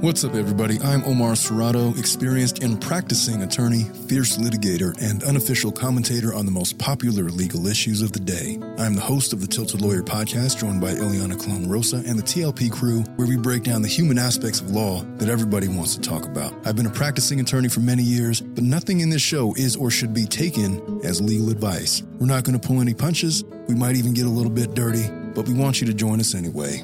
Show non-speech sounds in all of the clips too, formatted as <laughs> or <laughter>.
What's up, everybody? I'm Omar Serrato, experienced and practicing attorney, fierce litigator, and unofficial commentator on the most popular legal issues of the day. I'm the host of the Tilted Lawyer podcast, joined by Iliana Colon Rosa and the TLP crew, where we break down the human aspects of law that everybody wants to talk about. I've been a practicing attorney for many years, but nothing in this show is or should be taken as legal advice. We're not going to pull any punches. We might even get a little bit dirty, but we want you to join us anyway.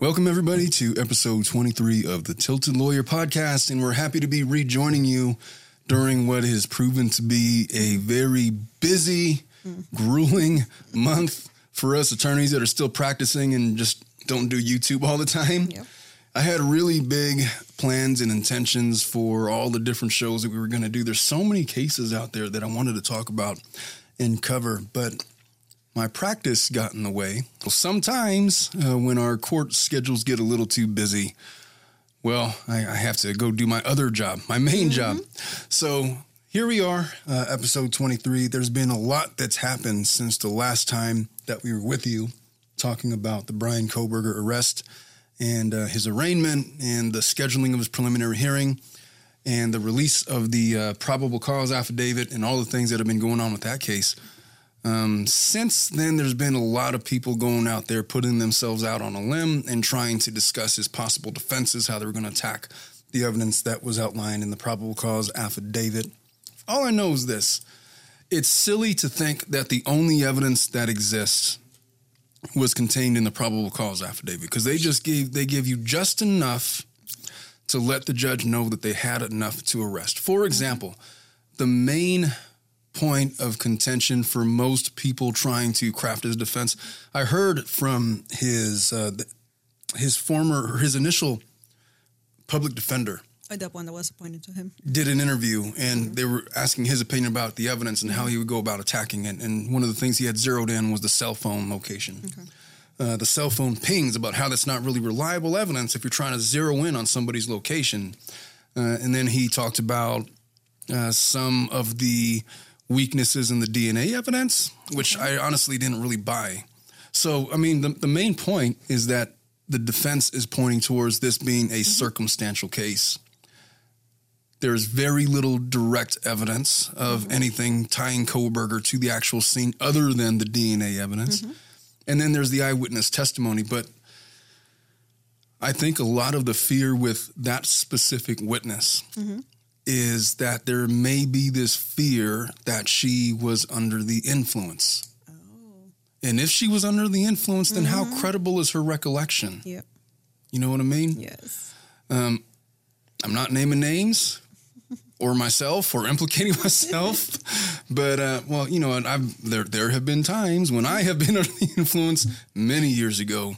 Welcome, everybody, to episode 23 of the Tilted Lawyer podcast. And we're happy to be rejoining you during what has proven to be a very busy, mm. grueling month for us attorneys that are still practicing and just don't do YouTube all the time. Yep. I had really big plans and intentions for all the different shows that we were going to do. There's so many cases out there that I wanted to talk about and cover, but my practice got in the way. Well, sometimes uh, when our court schedules get a little too busy, well, I, I have to go do my other job, my main job. So here we are, uh, episode 23. There's been a lot that's happened since the last time that we were with you talking about the Bryan Kohberger arrest and uh, his arraignment and the scheduling of his preliminary hearing and the release of the uh, probable cause affidavit and all the things that have been going on with that case. Um, since then, there's been a lot of people going out there putting themselves out on a limb and trying to discuss his possible defenses, how they were going to attack the evidence that was outlined in the probable cause affidavit. All I know is this it's silly to think that the only evidence that exists was contained in the probable cause affidavit because they just gave they give you just enough to let the judge know that they had enough to arrest. For example, the main point of contention for most people trying to craft his defense. I heard from his uh, his former his initial public defender Oh, that one that was appointed to him. did an interview and they were asking his opinion about the evidence and how he would go about attacking it. And one of the things he had zeroed in was the cell phone location. Uh, the cell phone pings about how that's not really reliable evidence if you're trying to zero in on somebody's location. Uh, and then he talked about uh, some of the weaknesses in the DNA evidence, which I honestly didn't really buy. So, I mean, the, the main point is that the defense is pointing towards this being a mm-hmm. circumstantial case. There's very little direct evidence of mm-hmm. anything tying Kohberger to the actual scene other than the DNA evidence. Mm-hmm. And then there's the eyewitness testimony. But I think a lot of the fear with that specific witness is that there may be this fear that she was under the influence. And if she was under the influence, then how credible is her recollection? Yep. You know what I mean? Yes. I'm not naming names <laughs> or myself or implicating myself, but uh, well, you know, I've there there have been times when I have been <laughs> under the influence many years ago,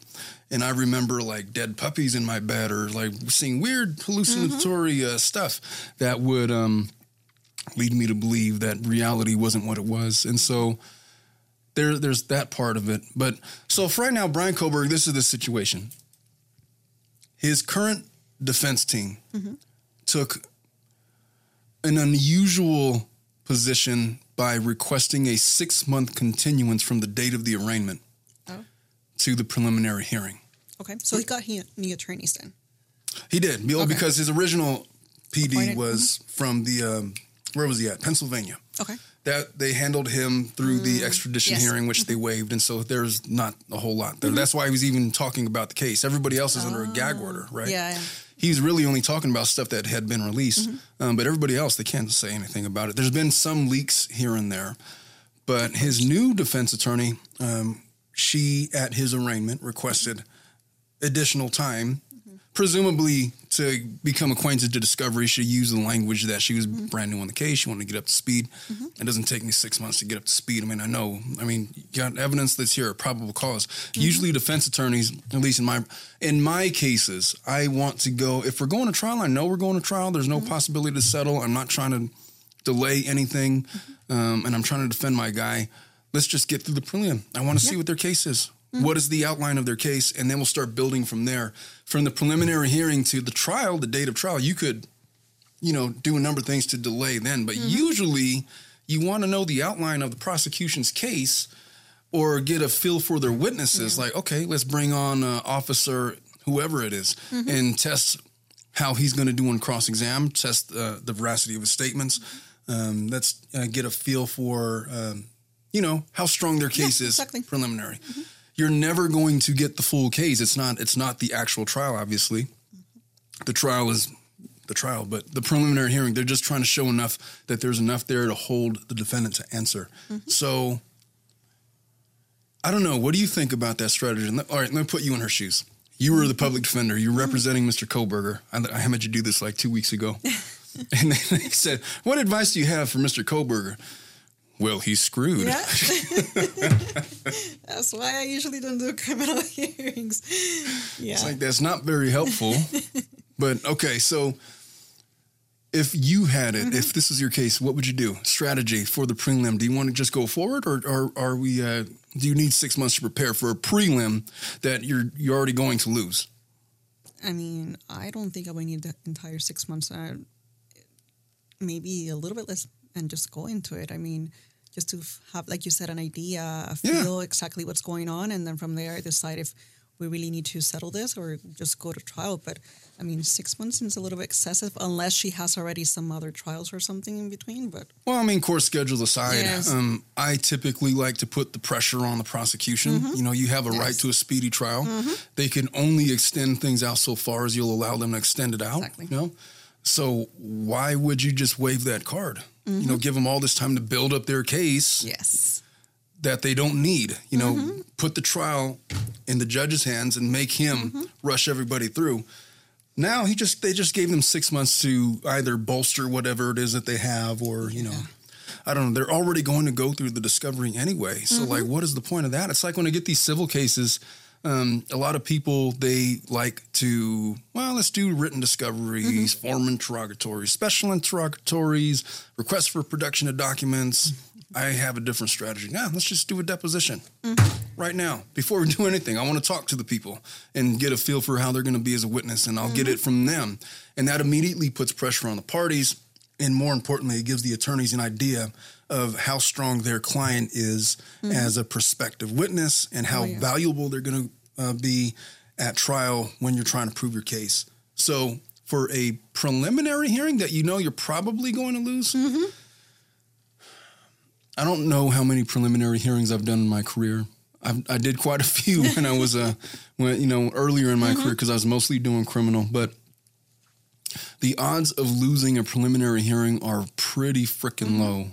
and I remember like dead puppies in my bed or like seeing weird hallucinatory uh, stuff that would um, lead me to believe that reality wasn't what it was, and so. There, there's that part of it. But so for right now, Brian Koberg, this is the situation. His current defense team took an unusual position by requesting a six month continuance from the date of the arraignment. To the preliminary hearing. Okay. So he got he, new attorneys then. He did, Bill, Okay. because his original PD Appointed, was from the, um, where was he at? Pennsylvania. Okay. That they handled him through the extradition Mm, yes. Mm-hmm. hearing, which they waived, and so there's not a whole lot there. That's why he was even talking about the case. Everybody else is under a gag order, right? Oh. Yeah. yeah. he's really only talking about stuff that had been released. Um, but everybody else, they can't say anything about it. There's been some leaks here and there. But his new defense attorney, um, she at his arraignment requested additional time, presumably to become acquainted to discovery. She used the language that she was mm-hmm. brand new on the case. She wanted to get up to speed. Mm-hmm. It doesn't take me six months to get up to speed. I mean, I know. I mean, you got evidence that's here, a probable because mm-hmm. Usually, defense attorneys, at least in my in my cases, I want to go. If we're going to trial, I know we're going to trial. There's no possibility to settle. I'm not trying to delay anything, um, and I'm trying to defend my guy. Let's just get through the prelim. I want to see what their case is. What is the outline of their case, and then we'll start building from there. From the preliminary hearing to the trial, the date of trial, you could, you know, do a number of things to delay then. But usually, you want to know the outline of the prosecution's case or get a feel for their witnesses. Like, okay, let's bring on uh, Officer whoever it is, and test how he's going to do on cross exam, test uh, the veracity of his statements. Um, let's uh, get a feel for, um, you know, how strong their case is exactly. preliminary. Mm-hmm. You're never going to get the full case. It's not. It's not the actual trial. Obviously, mm-hmm. the trial is the trial, but the preliminary hearing, they're just trying to show enough that there's enough there to hold the defendant to answer. Mm-hmm. So, I don't know. What do you think about that strategy? All right, let me put you in her shoes. You were the public defender. You're representing Mr. Kohberger. I, I had you do this like two weeks ago. <laughs> and they said, What advice do you have for Mr. Kohberger? Well, he's screwed. Yeah. <laughs> <laughs> That's why I usually don't do criminal <laughs> hearings. Yeah. It's like that's not very helpful. but okay, so if you had it, if this is your case, what would you do? Strategy for the prelim. Do you want to just go forward, or, or are we? Uh, do you need six months to prepare for a prelim that you're you're already going to lose? I mean, I don't think I would need the entire six months. Uh, maybe a little bit less and just go into it. I mean, just to have, like you said, an idea, a Yeah. feel exactly what's going on, and then from there decide if we really need to settle this or just go to trial. But I mean, six months is a little bit excessive unless she has already some other trials or something in between. But Well, I mean, court schedule aside, Yes. um, I typically like to put the pressure on the prosecution. You know, you have a right to a speedy trial. They can only extend things out so far as you'll allow them to extend it out. Exactly. You know, so why would you just waive that card? You know, give them all this time to build up their case yes, that they don't need. You know, mm-hmm. put the trial in the judge's hands and make him mm-hmm. rush everybody through. Now he just they just gave them six months to either bolster whatever it is that they have, or you know, I don't know. They're already going to go through the discovery anyway. So like, mm-hmm. what is the point of that? It's like when I get these civil cases. Um, a lot of people they like to well let's do written discoveries mm-hmm. form interrogatories special interrogatories requests for production of documents. I have a different strategy. Now let's just do a deposition mm-hmm. right now. Before we <laughs> do anything i want to talk to the people and get a feel for how they're going to be as a witness and i'll get mm-hmm. it from them. And that immediately puts pressure on the parties and more importantly it gives the attorneys an idea of how strong their client is as a prospective witness and how Oh, yeah. valuable they're going to uh, be at trial when you're trying to prove your case so for a preliminary hearing that you know you're probably going to lose I don't know how many preliminary hearings I've done in my career. I've, I did quite a few <laughs> when I was uh, when you know earlier in my career because I was mostly doing criminal. But the odds of losing a preliminary hearing are pretty freaking low.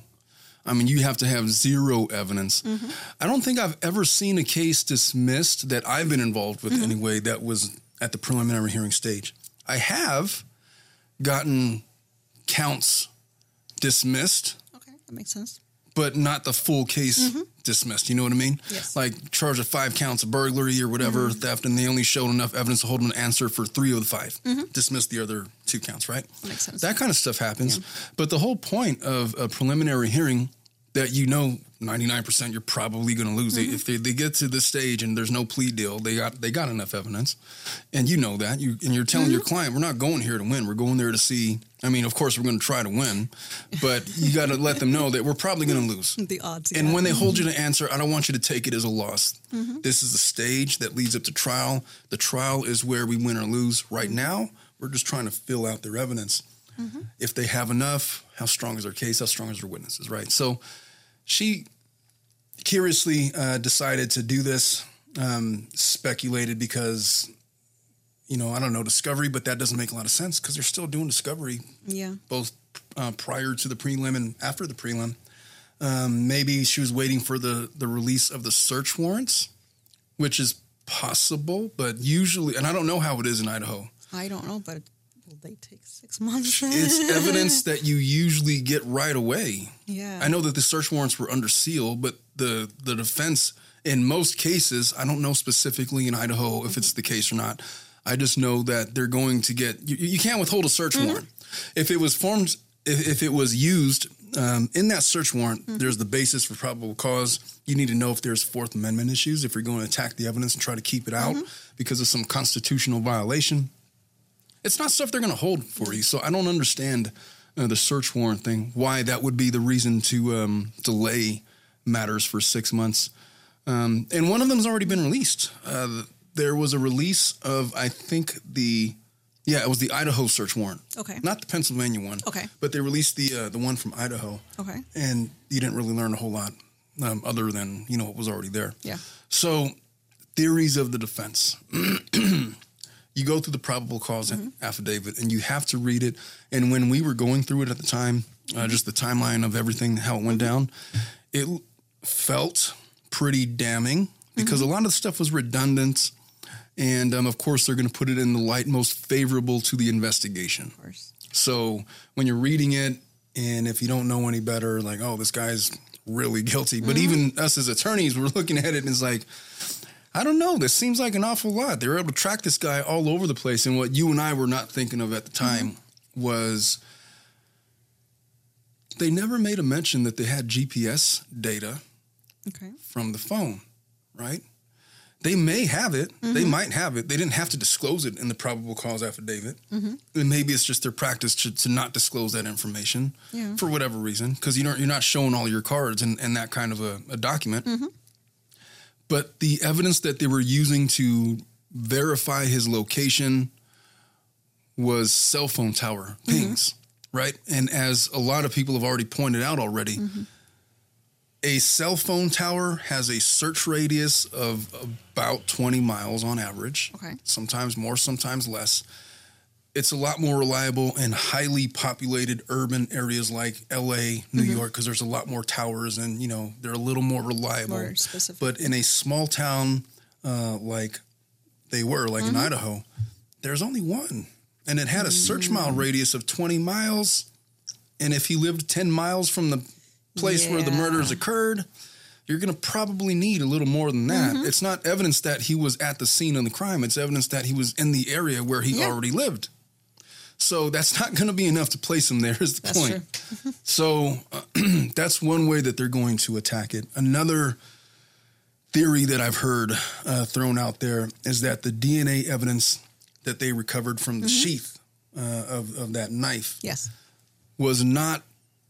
I mean, you have to have zero evidence. Mm-hmm. I don't think I've ever seen a case dismissed that I've been involved with mm-hmm. anyway that was at the preliminary hearing stage. I have gotten counts dismissed okay, that makes sense. but not the full case mm-hmm. dismissed. You know what I mean? Yes. Like charge of five counts of burglary or whatever theft, and they only showed enough evidence to hold an answer for three of the 5 Dismiss the other two counts, right? Makes sense. That kind of stuff happens. But the whole point of a preliminary hearing that you know 99% you're probably going to lose. They mm-hmm. If they, they get to this stage and there's no plea deal, they got they got enough evidence. And you know that. You and you're telling your mm-hmm. client, we're not going here to win. We're going there to see I mean, of course we're going to try to win, but you got to <laughs> let them know that we're probably going to lose. The odds. And yeah. when they hold you to mm-hmm. answer, I don't want you to take it as a loss. This is the stage that leads up to trial. The trial is where we win or lose. Right now, we're just trying to fill out their evidence. If they have enough, how strong is their case? How strong is their witnesses? Right. So she curiously uh, decided to do this, um, speculated because, you know, I don't know, discovery, but that doesn't make a lot of sense because they're still doing discovery yeah, both uh, prior to the prelim and after the prelim. Um, maybe she was waiting for the the release of the search warrants, which is possible, but usually, and I don't know how it is in Idaho. I don't know, but they take six months? It's <laughs> evidence that you usually get right away. yeah, I know that the search warrants were under seal, but the the defense in most cases, I don't know specifically in Idaho if it's the case or not. I just know that they're going to get you, you can't withhold a search mm-hmm. warrant. If it was formed if, if it was used um, in that search warrant, mm-hmm. there's the basis for probable cause. You need to know if there's Fourth Amendment issues, if you're going to attack the evidence and try to keep it out mm-hmm. because of some constitutional violation. It's not stuff they're going to hold for you. So I don't understand uh, the search warrant thing, why that would be the reason to um, delay matters for six months. Um, and one of them's already been released. Uh, there was a release of I think the yeah it was the Idaho search warrant. Okay. Not the Pennsylvania one. Okay. But they released the uh, the one from Idaho. Okay. And you didn't really learn a whole lot um, other than you know what was already there. Yeah. So theories of the defense. <clears throat> you go through the probable because affidavit and you have to read it. And when we were going through it at the time, uh, just the timeline of everything, how it went down, it felt pretty damning because a lot of the stuff was redundant. And um, of course, they're going to put it in the light most favorable to the investigation. Of course. So when you're reading it, and if you don't know any better, like, oh, this guy's really guilty. But even us as attorneys, we're looking at it and it's like, I don't know. This seems like an awful lot. They were able to track this guy all over the place. And what you and I were not thinking of at the time mm-hmm. was they never made a mention that they had GPS data Okay. from the phone, right? They may have it. They mm-hmm. might have it. They didn't have to disclose it in the probable cause affidavit. Mm-hmm. And maybe it's just their practice to, to not disclose that information Yeah. for whatever reason, because you don't, you're not showing all your cards in, in that kind of a, a document. But the evidence that they were using to verify his location was cell phone tower mm-hmm. pings, right? And as a lot of people have already pointed out already, mm-hmm. a cell phone tower has a search radius of about 20 miles on average. Okay. Sometimes more, sometimes less. It's a lot more reliable in highly populated urban areas like LA, New mm-hmm. York, because there's a lot more towers and, you know, they're a little more reliable. More. But in a small town uh, like they were, like in mm-hmm. Idaho, there's only one. And it had a search mm. mile radius of 20 miles. And if he lived 10 miles from the place where the murders occurred, you're going to probably need a little more than that. Mm-hmm. It's not evidence that he was at the scene of the crime, it's evidence that he was in the area where he Yeah. already lived. So that's not going to be enough to place him there, is the That's point. <laughs> So uh, <clears throat> that's one way that they're going to attack it. Another theory that I've heard uh, thrown out there is that the DNA evidence that they recovered from the sheath uh, of, of that knife Yes. was not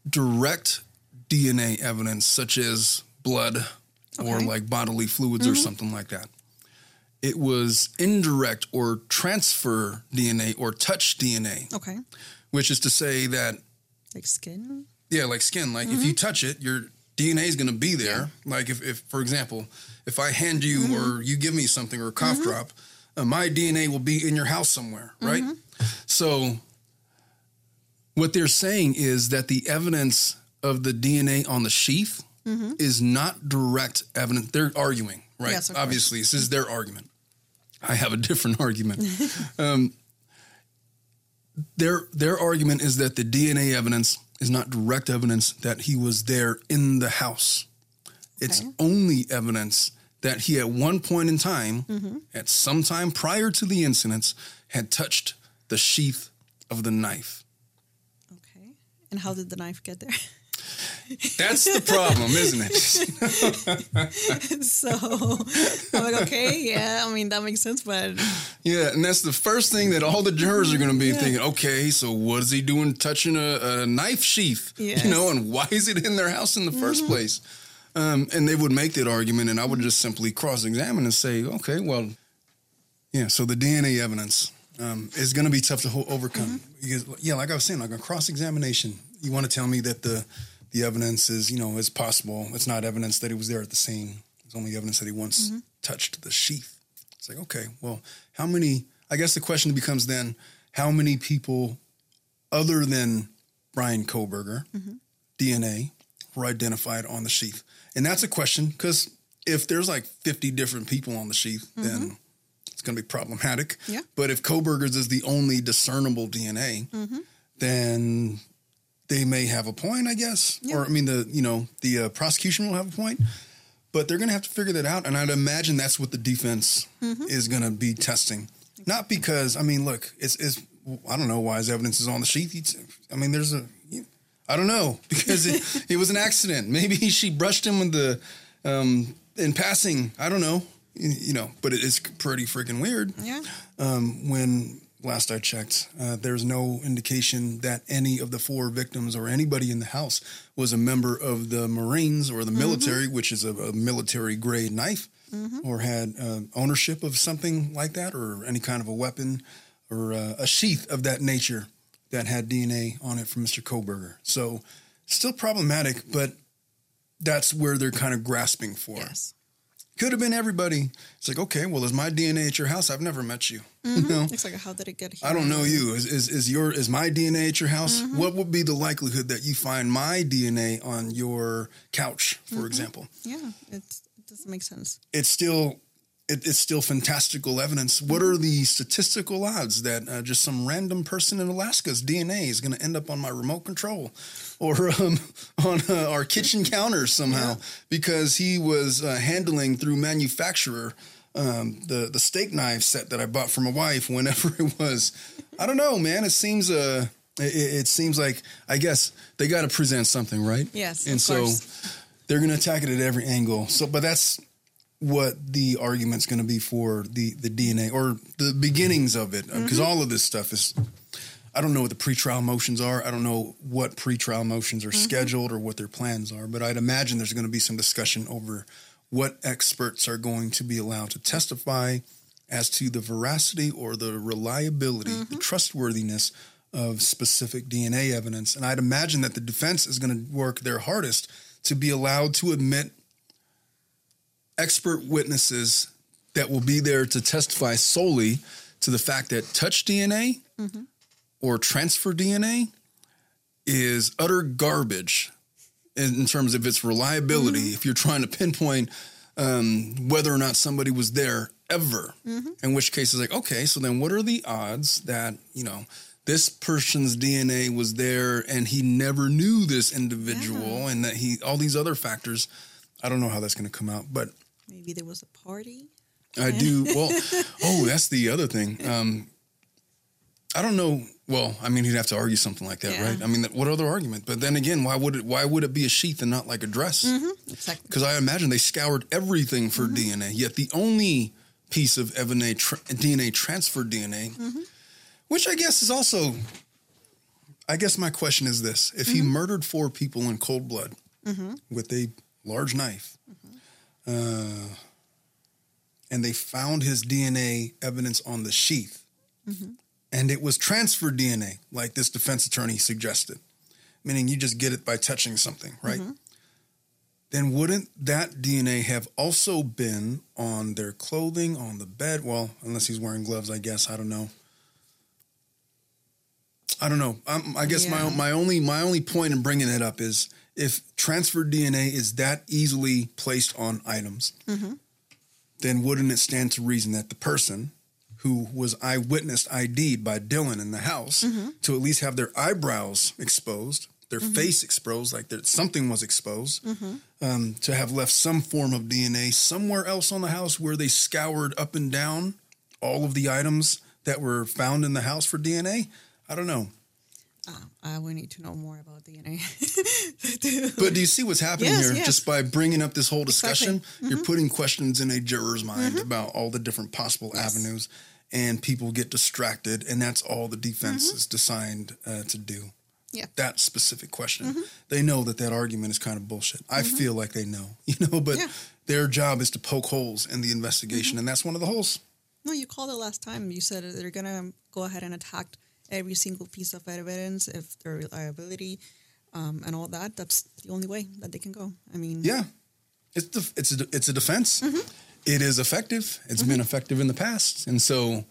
direct DNA evidence, such as blood or like bodily fluids or something like that. It was indirect or transfer DNA or touch DNA, Okay. which is to say that Like skin. yeah, like skin. Like if you mm-hmm. touch it, your DNA is going to be there. Like if, if, for example, if I hand you mm-hmm. or you give me something or a cough mm-hmm. drop, uh, my DNA will be in your house somewhere, right? So what they're saying is that the evidence of the DNA on the sheath is not direct evidence. They're arguing, right? Yes, of course. Obviously, this is their argument. I have a different <laughs> argument. um, their their argument is that the DNA evidence is not direct evidence that he was there in the house. It's Okay. only evidence that he at one point in time, Mm-hmm. at some time prior to the incidents, had touched the sheath of the knife. Okay. And how did the knife get there? <laughs> That's the problem, isn't it? <laughs> so I'm like, okay, yeah, I mean that makes sense, but Yeah, and that's the first thing that all the jurors are going to be Yeah. thinking. Okay, so what is he doing touching a, a knife sheath? Yes. You know, and why is it in their house in the first place? Um, and they would make that argument, and I would just simply cross-examine and say, okay, well, yeah. So the DNA evidence um, is going to be tough to ho- overcome. Because, yeah, like I was saying, like a cross-examination, you want to tell me that the the evidence is, you know, is possible. It's not evidence that he was there at the scene. It's only evidence that he once mm-hmm. touched the sheath. It's like, okay, well, how many? I guess the question becomes then, how many people other than Bryan Kohberger mm-hmm. DNA were identified on the sheath? And that's a question because if there's like 50 different people on the sheath, mm-hmm. then it's going to be problematic. Yeah. But if Kohberger's is the only discernible DNA, then they may have a point, I guess. Yeah. Or I mean, the you know the uh, prosecution will have a point, but they're going to have to figure that out. And I'd imagine that's what the defense is going to be testing. Not because I mean, look, it's it's I don't know why his evidence is on the. It's- I mean, there's a I don't know <laughs> because it, it was an accident. Maybe she brushed him with the um, in passing. I don't know. You, you know, but it is pretty freaking weird yeah. um, when last I checked, uh, there's no indication that any of the four victims or anybody in the house was a member of the Marines or the military, which is a, a military grade knife. or had uh, ownership of something like that, or any kind of a weapon or uh, a sheath of that nature that had DNA on it from Mr. Kohberger. So, still problematic, but that's where they're kind of grasping for. Yes. Could have been everybody. It's like, okay, well, is my DNA at your house? I've never met you. <laughs> You mm-hmm. know, It's like, how did it get here? I don't know you. Is, is is your is my DNA at your house? Mm-hmm. What would be the likelihood that you find my DNA on your couch, for mm-hmm. example? Yeah, it doesn't make sense. It's still it, it's still fantastical evidence. What are the statistical odds that uh, just some random person in Alaska's DNA is going to end up on my remote control or um, <laughs> on uh, our kitchen counters somehow because he was uh, handling through manufacturer um, the the steak knife set that I bought for my wife whenever it was. I don't know, man. It seems uh it, it seems like I guess they got to present something, right? Yes, and so course. they're going to attack it at every angle. So, but that's what the argument's going to be for the the DNA or the beginnings of it, uh, because mm-hmm. all of this stuff is. I don't know what the pretrial motions are. I don't know what pretrial motions are mm-hmm. scheduled or what their plans are, but I'd imagine there's going to be some discussion over what experts are going to be allowed to testify as to the veracity or the reliability, the mm-hmm. trustworthiness of specific DNA evidence. And I'd imagine that the defense is going to work their hardest to be allowed to admit expert witnesses that will be there to testify solely to the fact that touch DNA mm-hmm. or transfer DNA is utter garbage in, terms of its reliability. Mm-hmm. If you're trying to pinpoint um, whether or not somebody was there ever, mm-hmm. in which case it's like, okay, so then what are the odds that, you know, this person's DNA was there and he never knew this individual and that he, all these other factors. I don't know how that's going to come out, but Maybe there was a party. I do. Well, <laughs> oh, that's the other thing. Um, I don't know. Well, I mean, he'd have to argue something like that, Yeah. right? I mean, what other argument? But then again, why would it? Why would it be a sheath and not like a dress? Mm-hmm. Exactly. Because I imagine they scoured everything for mm-hmm. DNA. Yet the only piece of DNA, tra- DNA transfer DNA, mm-hmm. which I guess is also. I guess my question is this: If he murdered four people in cold blood with a large knife, uh, and they found his DNA evidence on the sheath, and it was transferred DNA, like this defense attorney suggested, meaning you just get it by touching something, right? Then wouldn't that DNA have also been on their clothing, on the bed? Well, unless he's wearing gloves, I guess. I don't know. I don't know. Um, I guess my Yeah. my only my only point in bringing it up is if transferred DNA is that easily placed on items, mm-hmm. then wouldn't it stand to reason that the person who was eyewitness ID'd by Dylan in the house mm-hmm. to at least have their eyebrows exposed, their mm-hmm. face exposed, like something was exposed, um, to have left some form of DNA somewhere else on the house where they scoured up and down all of the items that were found in the house for DNA? I don't know. Uh, we need to know more about DNA. <laughs> But do you see what's happening Yes, here? yes. Just by bringing up this whole discussion, Exactly. Mm-hmm. you're putting questions in a juror's mind about all the different possible avenues, and people get distracted, and that's all the defense Mm-hmm. is designed uh, to do. Yeah. That specific question. Mm-hmm. They know that that argument is kind of bullshit. I feel like they know, <laughs> you know, but Yeah. their job is to poke holes in the investigation, Mm-hmm. and that's one of the holes. no, you called it last time. You said they're gonna go ahead and attack every single piece of evidence, if their reliability, um, and all that. That's the only way that they can go. I mean, Yeah, it's the it's a it's a defense. Mm-hmm. It is effective. It's been effective in the past, and so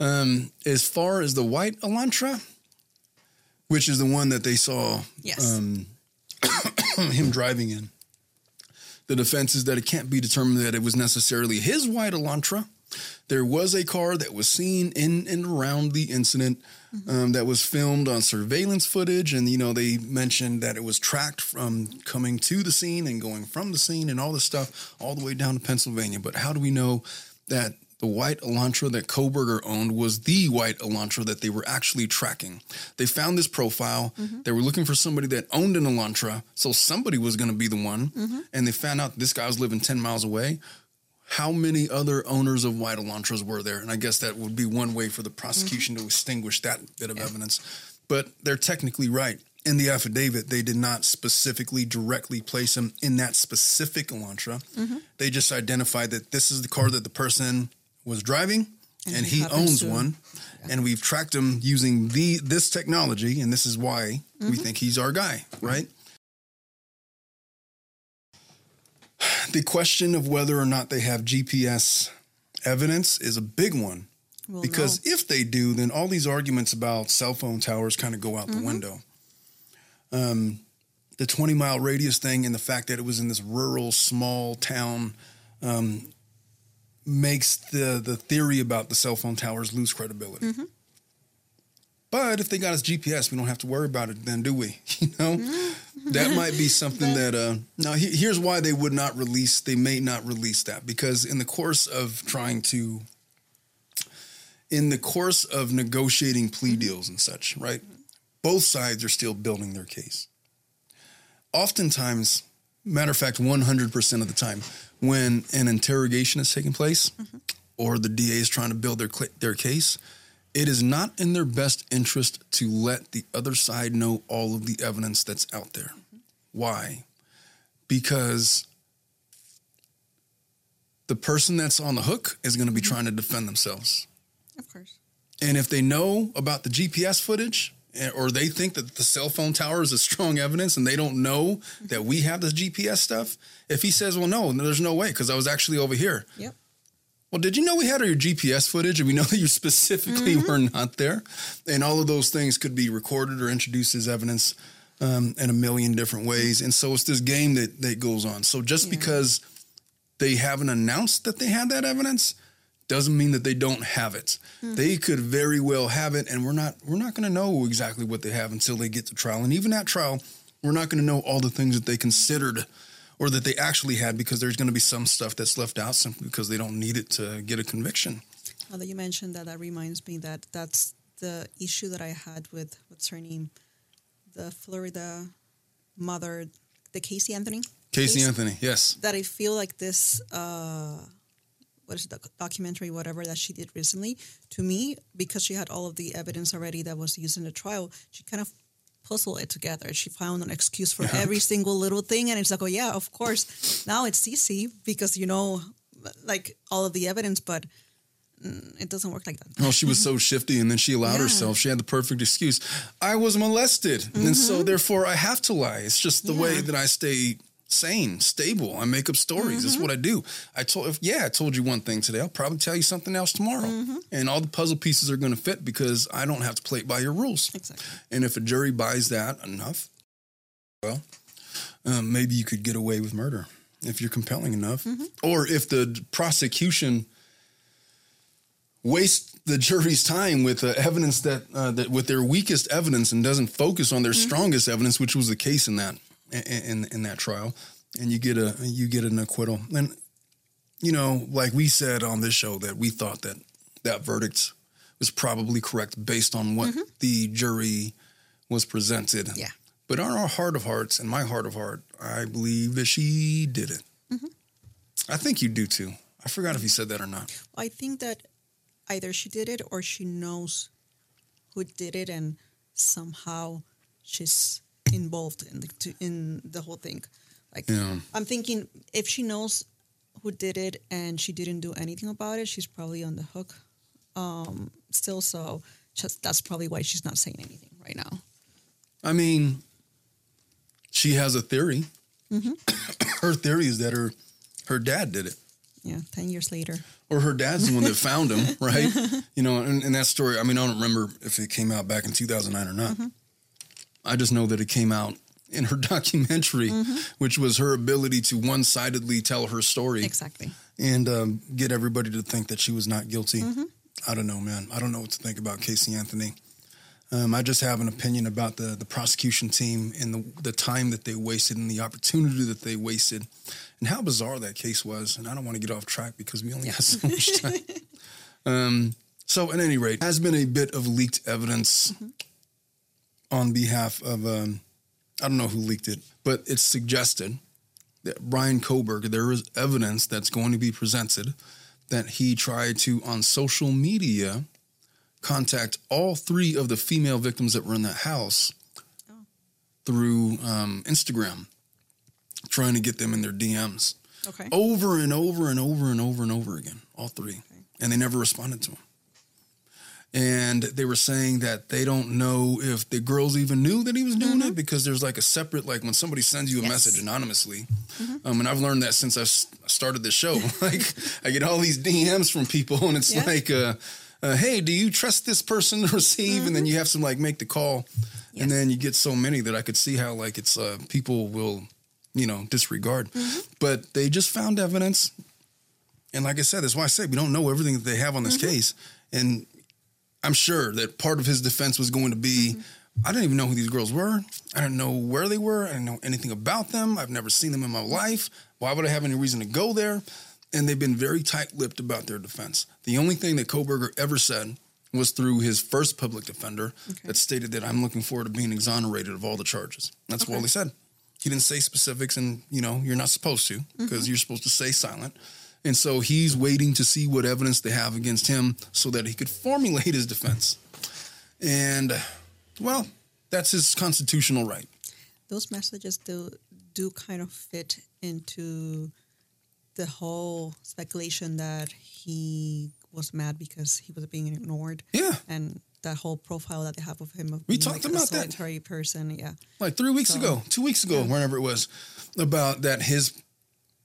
um, as far as the white Elantra, which is the one that they saw yes, um, <coughs> him driving in, the defense is that it can't be determined that it was necessarily his white Elantra. There was a car that was seen in and around the incident mm-hmm. um, that was filmed on surveillance footage. And, you know, they mentioned that it was tracked from coming to the scene and going from the scene and all this stuff all the way down to Pennsylvania. But how do we know that the white Elantra that Kohberger owned was the white Elantra that they were actually tracking? They found this profile. Mm-hmm. They were looking for somebody that owned an Elantra. So somebody was going to be the one. Mm-hmm. And they found out this guy was living 10 miles away how many other owners of white Elantras were there? And I guess that would be one way for the prosecution mm-hmm. to extinguish that bit of evidence. But they're technically right. in the affidavit, they did not specifically directly place him in that specific Elantra. Mm-hmm. They just identified that this is the car that the person was driving, and, And he owns to- one. And we've tracked him using the this technology, and this is why we mm-hmm. think he's our guy, right? The question of whether or not they have GPS evidence is a big one We'll because know. if they do, then all these arguments about cell phone towers kind of go out the window. Um, the 20 mile radius thing and the fact that it was in this rural small town um, makes the, the theory about the cell phone towers lose credibility. But if they got us GPS, we don't have to worry about it then, do we? <laughs> You know, mm-hmm. that might be something that. Uh, now, he, here's why they would not release. They may not release that because in the course of trying to, in the course of negotiating plea mm-hmm. deals and such, right? Both sides are still building their case. Oftentimes, matter of fact, 100% of the time, when an interrogation is taking place, mm-hmm. or the DA is trying to build their their case, it is not in their best interest to let the other side know all of the evidence that's out there. Why? Because the person that's on the hook is going to be trying to defend themselves. Of course. And if they know about the GPS footage, eh, or they think that the cell phone tower is a strong evidence and they don't know that we have the GPS stuff, if he says, well, no, there's no way because I was actually over here. Yep. Well, did you know we had your GPS footage and we know that you specifically were not there? And all of those things could be recorded or introduced as evidence um, in a million different ways. And so it's this game that, that goes on. So just because they haven't announced that they have that evidence doesn't mean that they don't have it. They could very well have it, and we're not we're not going to know exactly what they have until they get to trial. And even at trial, we're not going to know all the things that they considered or that they actually had because there's going to be some stuff that's left out simply because they don't need it to get a conviction. Now that you mentioned that, that reminds me that that's the issue that I had with what's her name, the Florida mother, the Casey Anthony. Casey case, Anthony, yes. That I feel like this, uh, what is it, the documentary, whatever that she did recently, to me, because she had all of the evidence already that was used in the trial, she kind of puzzled it together. She found an excuse for every single little thing, and it's like, oh yeah, of course. Now it's easy because you know, like all of the evidence, but mm, it doesn't work like that. Well, she was so <laughs> shifty, and then she allowed Yeah. herself. She had the perfect excuse. I was molested, and so therefore I have to lie. It's just the way that I stay sane, stable. I make up stories. That's what I do. I told, if, yeah, I told you one thing today. I'll probably tell you something else tomorrow, and all the puzzle pieces are going to fit because I don't have to play it by your rules. Exactly. And if a jury buys that enough, well, um, maybe you could get away with murder if you're compelling enough, or if the prosecution waste the jury's time with uh, evidence that uh, that with their weakest evidence and doesn't focus on their strongest evidence, which was the case in that in, in in that trial, and you get a you get an acquittal. And you know, like we said on this show, that we thought that that verdict was probably correct based on what mm-hmm. the jury was presented. Yeah. But on our heart of hearts and my heart of heart, I believe that she did it. Mm-hmm. I think you do too. I forgot if you said that or not. I think that either she did it or she knows who did it, and somehow she's involved in the to- in the whole thing. Like Yeah. I'm thinking, if she knows who did it and she didn't do anything about it, she's probably on the hook. Um, still, so just that's probably why she's not saying anything right now. I mean, she has a theory. <coughs> her theory is that her her dad did it. Yeah, ten years later. or her dad's the one that found him, <laughs> right? You know, and, and that story, I mean, I don't remember if it came out back in 2009 or not. I just know that it came out in her <laughs> documentary, which was her ability to one sidedly tell her story Exactly. and um, get everybody to think that she was not guilty. I don't know, man. I don't know what to think about Casey Anthony. Um, I just have an opinion about the the prosecution team and the the time that they wasted and the opportunity that they wasted, and how bizarre that case was. And I don't want to get off track because we only have so much time. <laughs> um, so, at any rate, has been a bit of leaked evidence on behalf of um, I don't know who leaked it, but it's suggested that Brian Koberg, there is evidence that's going to be presented that he tried to on social media contact all three of the female victims that were in that house through um, Instagram, trying to get them in their DMs Okay. over and over and over and over and over again, all three. And they never responded to him. And they were saying that they don't know if the girls even knew that he was doing it because there's like a separate, like when somebody sends you a Yes. message anonymously. Um, and I've learned that since I've started the show. <laughs> like I get all these DMs from people, and it's Yeah. like, uh, uh, hey, do you trust this person to receive? And then you have to like make the call. Yes. And then you get so many that I could see how like it's uh, people will, you know, disregard. But they just found evidence. And like I said, that's why I say we don't know everything that they have on this case. And I'm sure that part of his defense was going to be mm-hmm. I didn't even know who these girls were. I didn't know where they were. I didn't know anything about them. I've never seen them in my life. Why would I have any reason to go there? And they've been very tight lipped about their defense. The only thing that Kohberger ever said was through his first public defender that stated that I'm looking forward to being exonerated of all the charges. That's Okay. all he said. He didn't say specifics, and you know you're not supposed to because mm-hmm. you're supposed to stay silent. And so he's waiting to see what evidence they have against him so that he could formulate his defense. And well, that's his constitutional right. Those messages do do kind of fit into the whole speculation that he was mad because he was being ignored. Yeah. And that whole profile that they have of him of We talked like a about that. solitary person. Yeah. Like three weeks So- ago, two weeks ago, whenever it was, about that his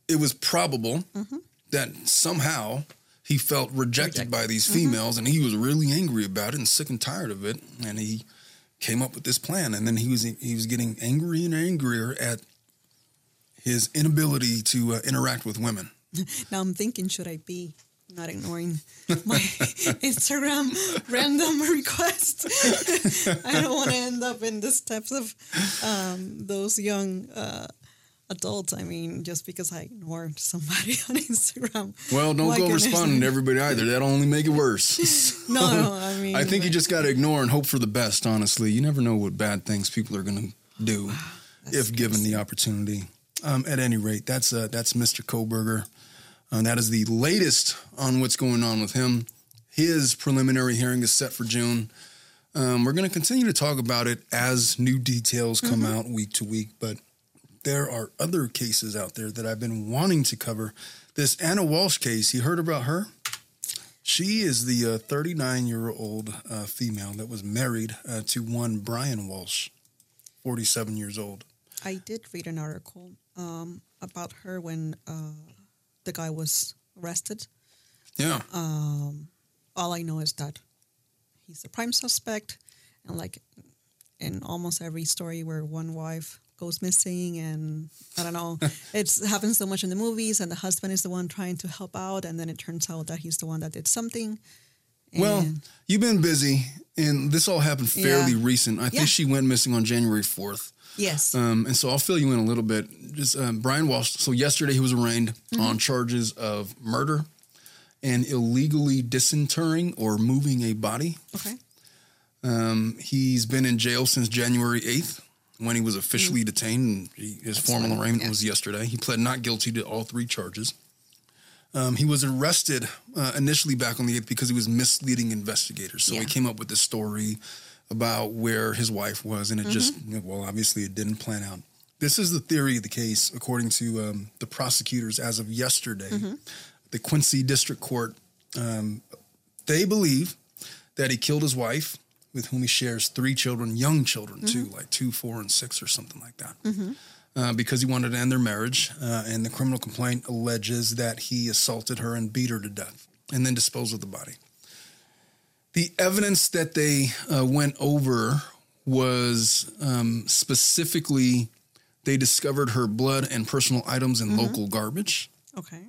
it was probable mm-hmm. That somehow he felt rejected by these females and he was really angry about it and sick and tired of it. And he came up with this plan. And then he was he was getting angrier and angrier at his inability to uh, interact with women. <laughs> Now I'm thinking, should I be not ignoring my <laughs> Instagram random <laughs> requests? I don't want to end up in this types of um, those young uh, adults. I mean, just because I ignored somebody <laughs> on Instagram. Well, don't go goodness. responding to everybody either. That'll only make it worse. <laughs> <laughs> No, no, I mean, I think you just got to ignore and hope for the best, honestly. You never know what bad things people are going to do if given the opportunity. Um, at any rate, that's uh, that's Mr. Kohberger. Uh, that is the latest on what's going on with him. His preliminary hearing is set for June. Um, we're going to continue to talk about it as new details come out week to week, but there are other cases out there that I've been wanting to cover. This Ana Walshe case, you heard about her? She is the 39 year old uh, female that was married uh, to one Brian Walshe, 47 years old. I did read an article um, about her when uh, the guy was arrested. Yeah. all I know is that he's the prime suspect, and like in almost every story where one wife goes missing, and I don't know, <laughs> it's happens so much in the movies, and the husband is the one trying to help out, and then it turns out that he's the one that did something. well, you've been busy, and this all happened fairly Yeah. recent. I think Yeah. she went missing on January 4th. yes, Um, and so I'll fill you in a little bit. Just um, Brian Walshe. So yesterday he was arraigned Mm-hmm. on charges of murder and illegally disinterring or moving a body. okay, Um, he's been in jail since January 8th when he was officially detained. And he, his formal fine, arraignment yeah. was yesterday. He pled not guilty to all three charges. Um, he was arrested uh, initially back on the 8th because he was misleading investigators. So he came up with this story about where his wife was, and it just, Mm-hmm. well, obviously it didn't plan out. This is the theory of the case, according to um, the prosecutors as of yesterday. Mm-hmm. The Quincy District Court, um, they believe that he killed his wife, with whom he shares three children, young children too, like two, four, and six, or something like that, uh, because he wanted to end their marriage. Uh, and the criminal complaint alleges that he assaulted her and beat her to death, and then disposed of the body. The evidence that they uh, went over was um, specifically they discovered her blood and personal items in local garbage. Okay,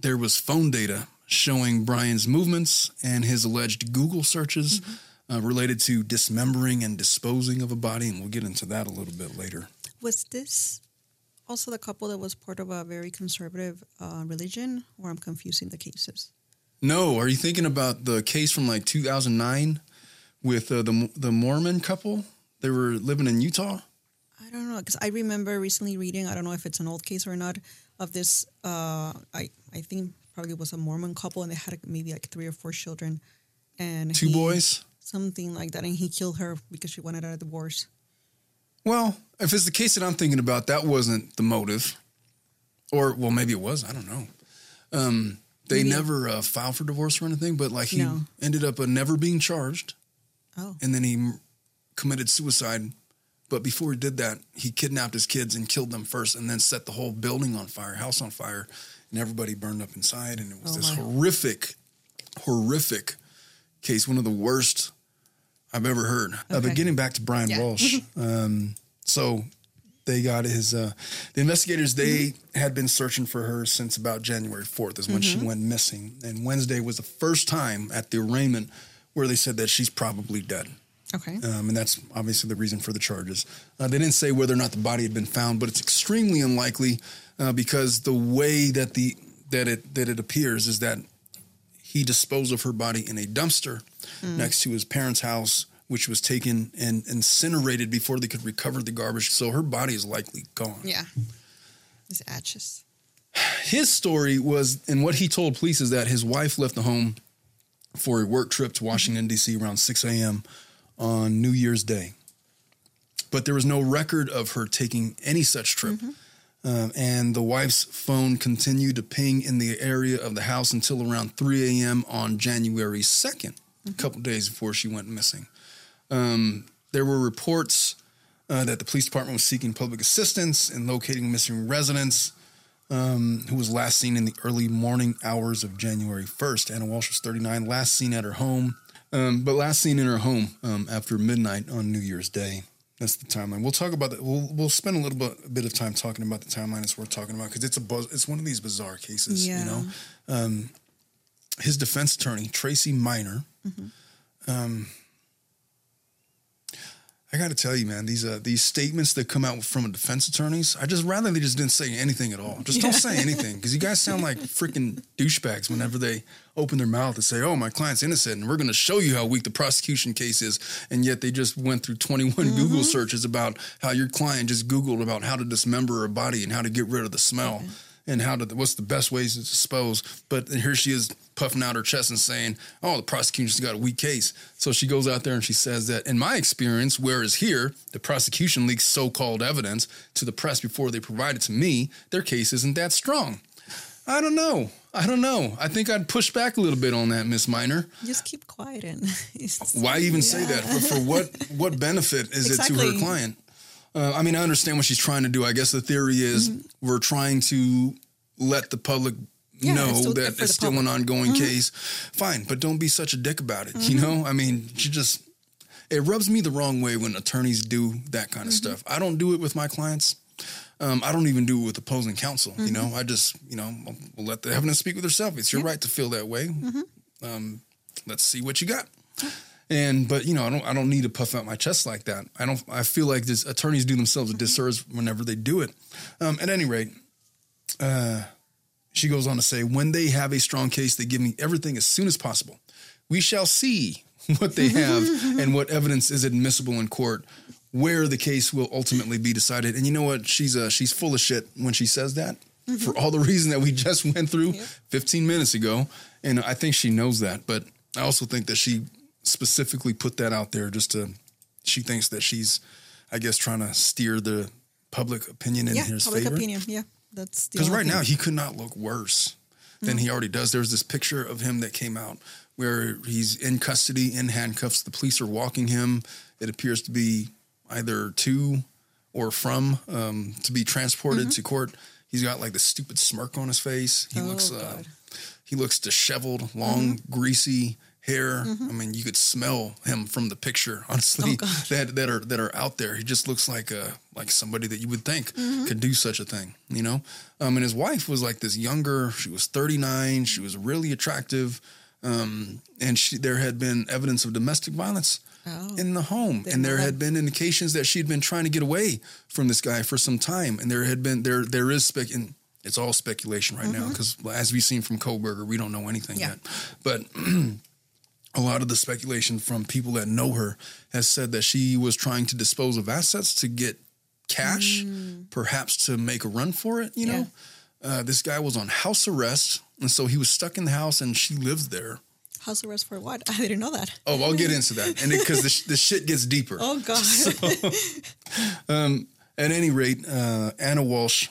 there was phone data showing Brian's movements and his alleged Google searches uh, related to dismembering and disposing of a body, and we'll get into that a little bit later. was this also the couple that was part of a very conservative uh, religion, or I'm confusing the cases? No, are you thinking about the case from like 2009 with uh, the the Mormon couple? They were living in Utah. I don't know because I remember recently reading. I don't know if it's an old case or not of this. Uh, I I think probably was a Mormon couple and they had maybe like three or four children, and Two he- boys. Something like that, and he killed her because she wanted a divorce. Well, if it's the case that I'm thinking about, that wasn't the motive, or well, maybe it was. I don't know. Um, they Maybe. never uh, filed for divorce or anything, but like he No. ended up uh, never being charged, Oh, and then he m- committed suicide. But before he did that, he kidnapped his kids and killed them first, and then set the whole building on fire, house on fire, and everybody burned up inside. And it was Oh, this horrific, horrific case, one of the worst I've ever heard. Uh, but getting back to Brian Yeah. Walshe, <laughs> um, so they got his uh, the investigators they had been searching for her since about January 4th is when she went missing and Wednesday was the first time at the arraignment where they said that she's probably dead okay. um, and that's obviously the reason for the charges uh, they didn't say whether or not the body had been found but it's extremely unlikely uh, because the way that the that it that it appears is that he disposed of her body in a dumpster hmm. next to his parents' house, which was taken and incinerated before they could recover the garbage. So her body is likely gone. yeah. These ashes. <sighs> His story was, and what he told police is that his wife left the home for a work trip to Washington, D.C. around 6 a.m. on New Year's Day. But there was no record of her taking any such trip. Mm-hmm. Um, and the wife's phone continued to ping in the area of the house until around 3 a.m. on January 2nd, a couple days before she went missing. Um, there were reports uh, that the police department was seeking public assistance in locating missing residents um, who was last seen in the early morning hours of January 1st. Ana Walshe was 39, last seen at her home, um, but last seen in her home um, after midnight on New Year's Day. That's the timeline. We'll talk about that. We'll we'll spend a little bit, a bit of time talking about the timeline It's we're talking about because it's a buzz, it's one of these bizarre cases. Yeah. You know, um, his defense attorney Tracy Miner. Um, I got to tell you, man, these uh, these statements that come out from defense attorneys, I just rather they just didn't say anything at all. Just don't say anything because you guys sound like freaking douchebags whenever they open their mouth and say, "Oh, my client's innocent," and we're going to show you how weak the prosecution case is, and yet they just went through 21 Google searches about how your client just Googled about how to dismember a body and how to get rid of the smell. And how to what's the best ways to dispose? But here she is puffing out her chest and saying, "Oh, the prosecution's got a weak case." So she goes out there and she says that, in my experience, whereas here the prosecution leaks so-called evidence to the press before they provide it to me, their case isn't that strong. I don't know. I don't know. I think I'd push back a little bit on that, Miss Miner. Just keep quiet and. <laughs> Why even say that? For, for what what benefit is it to her client? Uh, I mean, I understand what she's trying to do. I guess the theory is we're trying to let the public Mm-hmm. Yeah, know it's still that it's still an public. Mm-hmm. ongoing case. Fine, but don't be such a dick about it. You Mm-hmm. know, I mean, she just it rubs me the wrong way when attorneys do that kind of Mm-hmm. stuff. I don't do it with my clients. Um, I don't even do it with opposing counsel. You Mm-hmm. know, I just you know I'll, let the evidence speak with herself. It's your right to feel that way. Mm-hmm. Um, let's see what you got. And but you know I don't I don't need to puff out my chest like that. I don't I feel like this attorneys do themselves a disservice whenever they do it. Um, at any rate, uh, she goes on to say, when they have a strong case, they give me everything as soon as possible. We shall see <laughs> what they have <laughs> and what evidence is admissible in court, where the case will ultimately be decided. And you know what? She's uh, she's full of shit when she says that. For all the <laughs> reason that we just went through 15 minutes ago. And I think she knows that. But I also think that she specifically put that out there just to, she thinks that she's, I guess, trying to steer the public opinion in yeah, his public favor. opinion. Yeah, that's Because right now he could not look worse than he already does. There's this picture of him that came out where he's in custody in handcuffs. The police are walking him. It appears to be either to or from um, to be transported to court. He's got like the stupid smirk on his face. He Oh, looks uh, he looks disheveled, long, greasy hair. I mean, you could smell him from the picture. <laughs> Honestly, Oh, that that are that are out there. He just looks like a like somebody that you would think could do such a thing. You know, um, and his wife was like this younger. She was thirty nine. She was really attractive, um, and she there had been evidence of domestic violence. Oh. In the home, Didn't and there had been indications that she'd been trying to get away from this guy for some time, and there had been there there is spec, and it's all speculation right now because as we've seen from Kohberger, we don't know anything Mm-hmm. Yeah. yet. But <clears throat> a lot of the speculation from people that know her has said that she was trying to dispose of assets to get cash, perhaps to make a run for it. You know, uh, this guy was on house arrest, and so he was stuck in the house, and she lives there. House arrest for what? <laughs> I didn't know that. Oh, I'll get into that, and because the, sh- the shit gets deeper. Oh God. <laughs> At any rate, uh, Ana Walshe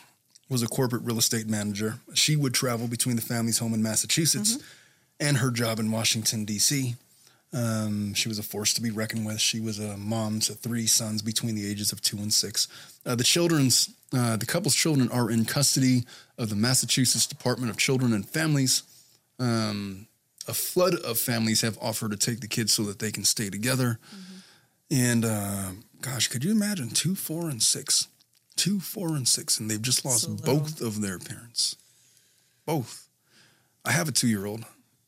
was a corporate real estate manager. She would travel between the family's home in Massachusetts and her job in Washington, D.C. Um, she was a force to be reckoned with. She was a mom to three sons between the ages of two and six. Uh, the children's, uh, the couple's children are in custody of the Massachusetts Department of Children and Families. Um, a flood of families have offered to take the kids so that they can stay together. And uh, gosh, could you imagine two, four, and six? Two, four, and six, and they've just lost So both of their parents. Both. I have a two year old.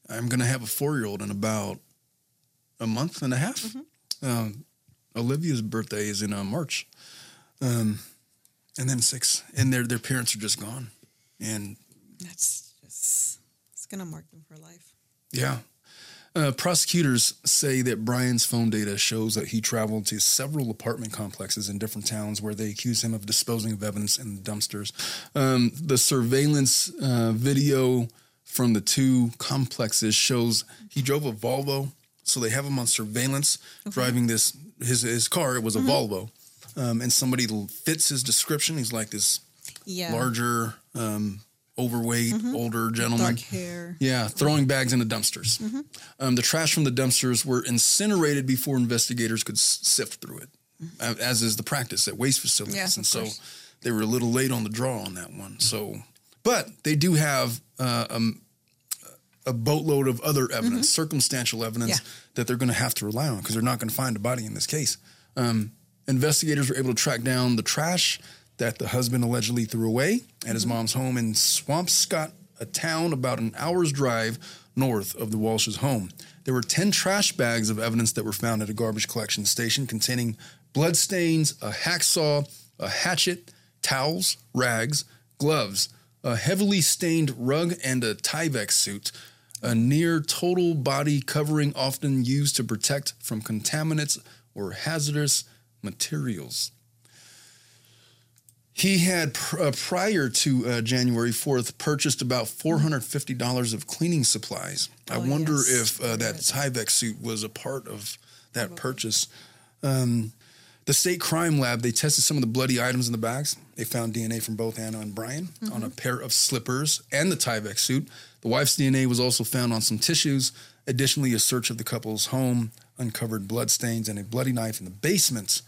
I'm going to have a four year old in about a month and a half. Mm-hmm. Um, Olivia's birthday is in uh, March. Um, and then six. And their, their parents are just gone. And That's just it's gonna mark them for life. Yeah. Uh, prosecutors say that Brian's phone data shows that he traveled to several apartment complexes in different towns where they accuse him of disposing of evidence in the dumpsters. Um, the surveillance uh, video from the two complexes shows he drove a Volvo, so they have him on surveillance driving this his his car. It was a Volvo, um, and somebody fits his description. He's like this Yeah. larger, um, overweight, older gentleman. dark hair. Yeah, throwing bags into dumpsters. Um, the trash from the dumpsters were incinerated before investigators could sift through it, a- as is the practice at waste facilities. Yeah, and so they were a little late on the draw on that one. So, but they do have uh, um, a boatload of other evidence, circumstantial evidence Mm-hmm. Yeah. that they're going to have to rely on because they're not going to find a body in this case. Um, investigators were able to track down the trash that the husband allegedly threw away at his mom's home in Swampscott, a town about an hour's drive north of the Walshe's home. There were 10 trash bags of evidence that were found at a garbage collection station containing bloodstains, a hacksaw, a hatchet, towels, rags, gloves, a heavily stained rug, and a Tyvek suit, a near total body covering often used to protect from contaminants or hazardous materials. He had, pr- uh, prior to uh, January 4th, purchased about $450 of cleaning supplies. I Oh, wonder yes. if uh, that Tyvek suit was a part of that purchase. Um, the state crime lab, they tested some of the bloody items in the bags. They found DNA from both Ana and Brian on a pair of slippers and the Tyvek suit. The wife's DNA was also found on some tissues. Additionally, a search of the couple's home uncovered bloodstains and a bloody knife in the basement.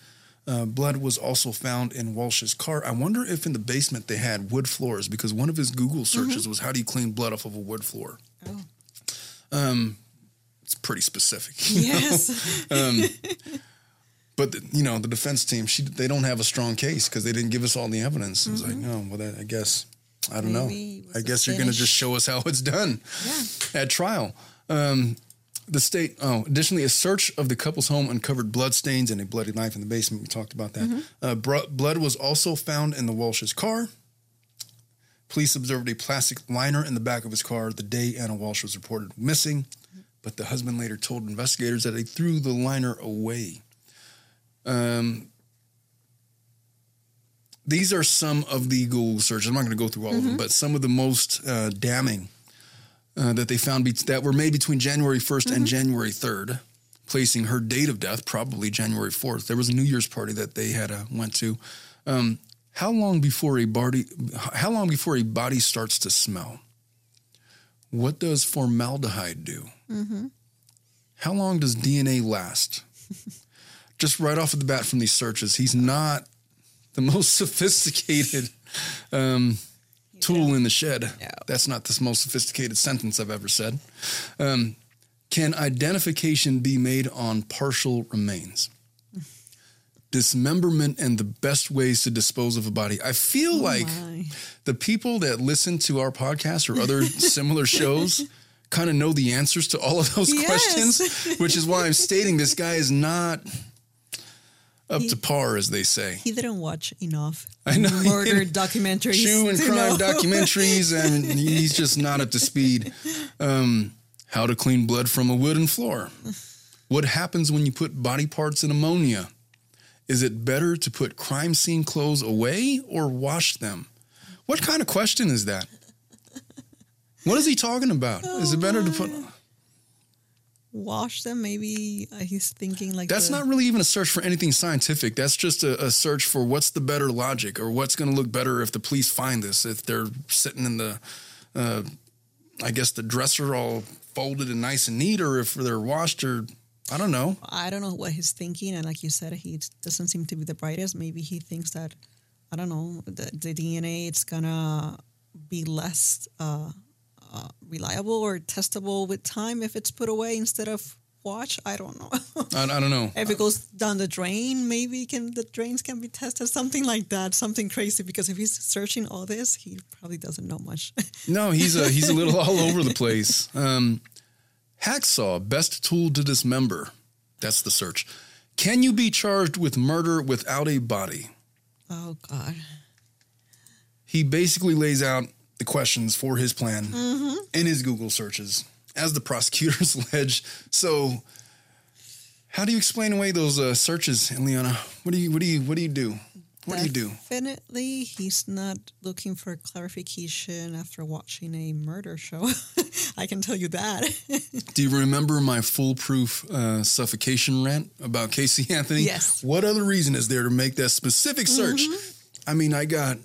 Uh, blood was also found in Walshe's car. I wonder if in the basement they had wood floors because one of his Google searches was how do you clean blood off of a wood floor? Oh. Um, It's pretty specific. Yes. <laughs> But the, you know, the defense team, she they don't have a strong case because they didn't give us all the evidence. It was like, no, well, that, I guess I don't Maybe know. I guess you're going to just show us how it's done Yeah. at trial. Um, the state. Oh, additionally, a search of the couple's home uncovered blood stains and a bloody knife in the basement. We talked about that. Uh, bro- blood was also found in the Walshe's car. Police observed a plastic liner in the back of his car the day Ana Walshe was reported missing, but the husband later told investigators that he threw the liner away. Um, these are some of the Google searches. I'm not going to go through all of them, but some of the most uh, damning uh, that they found be- that were made between January 1st and January 3rd, placing her date of death probably January 4th. There was a New Year's party that they had uh, went to. Um, how long before a body? How long before a body starts to smell? What does formaldehyde do? How long does DNA last? <laughs> Just right off of the bat from these searches, he's not the <laughs> most sophisticated um, tool in the shed. No. That's not the most sophisticated sentence I've ever said. Um, can identification be made on partial remains? <laughs> Dismemberment and the best ways to dispose of a body. I feel like my. the people that listen to our podcast or other <laughs> similar shows kind of know the answers to all of those Yes. questions, which is why I'm stating this guy is not up to par, as they say. He didn't watch enough <laughs> I know. murder documentaries. Shoe and crime know. documentaries, <laughs> and he's just not up to speed. Um, how to clean blood from a wooden floor. What happens when you put body parts in ammonia? Is it better to put crime scene clothes away or wash them? What kind of question is that? What is he talking about? is it better to put? Wash them. Maybe uh, he's thinking like That's the- not really even a search for anything scientific. That's just a, a search for what's the better logic or what's going to look better if the police find this. If they're sitting in the, uh, I guess the dresser all folded and nice and neat, or if they're washed, or I don't know. I don't know what he's thinking, and like you said, he doesn't seem to be the brightest. Maybe he thinks that I don't know the, the DNA it's gonna be less uh, uh, reliable or testable with time if it's put away instead of watch. I don't know. <laughs> I, I don't know. if it goes down the drain, maybe can the drains can be tested, something like that, something crazy. Because if he's searching all this, he probably doesn't know much. <laughs> No, he's a he's a little all over the place. Um, hacksaw, best tool to dismember. That's the search. Can you be charged with murder without a body? oh God. He basically lays out the questions for his plan in his Google searches, as the prosecutors <laughs> allege. So, how do you explain away those uh, searches, Iliana? What do you what do you what do you do? What do you do? Definitely, he's not looking for clarification after watching a murder show. <laughs> I can tell you that. <laughs> Do you remember my foolproof uh, suffocation rant about Casey Anthony? Yes. What other reason is there to make that specific search? I mean, I got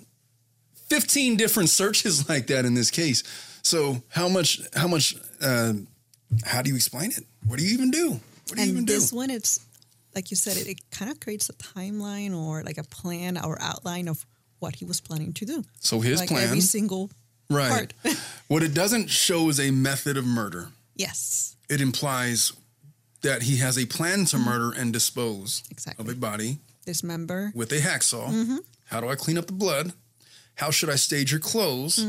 15 different searches <laughs> like that in this case. So how much? How much? Uh, how do you explain it? What do you even do? What do you even and do? this one, it's like you said, it, it kind of creates a timeline or like a plan or outline of what he was planning to do. So his like plan, every single right? part. <laughs> what it doesn't show is a method of murder. yes, It implies that he has a plan to murder and dispose Mm-hmm. Exactly. of a body dismember. with a hacksaw. Mm-hmm. How do I clean up the blood? How should I stage your clothes?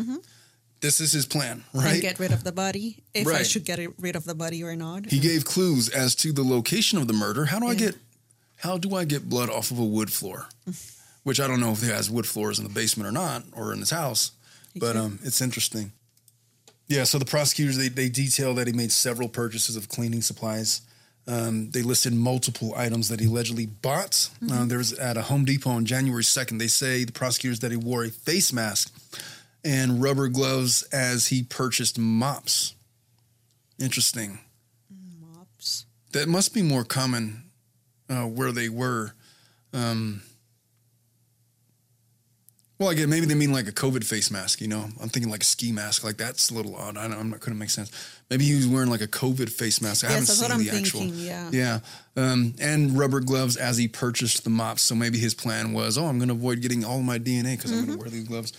This is his plan, right? Mm-hmm. get rid of the body if I should get rid of the body or not. he gave clues as to the location of the murder. How do I get how do I get blood off of a wood floor? <laughs> Which I don't know if he has wood floors in the basement or not, or in his house. But um, it's interesting. Yeah, so the prosecutors they, they detail that he made several purchases of cleaning supplies. Um, they listed multiple items that he allegedly bought. Uh, there was at a Home Depot on January 2nd. They say the prosecutors that he wore a face mask and rubber gloves as he purchased mops. Interesting. Mops. That must be more common uh, where they were. Um, well, I get maybe they mean like a COVID face mask. You know, I'm thinking like a ski mask. Like that's a little odd. I don't, I'm not couldn't make sense. Maybe he was wearing like a COVID face mask. I Yes, haven't seen I'm the actual. yeah. yeah, um, and rubber gloves as he purchased the mops. So maybe his plan was, oh, I'm going to avoid getting all my DNA because I'm Mm-hmm. going to wear these gloves.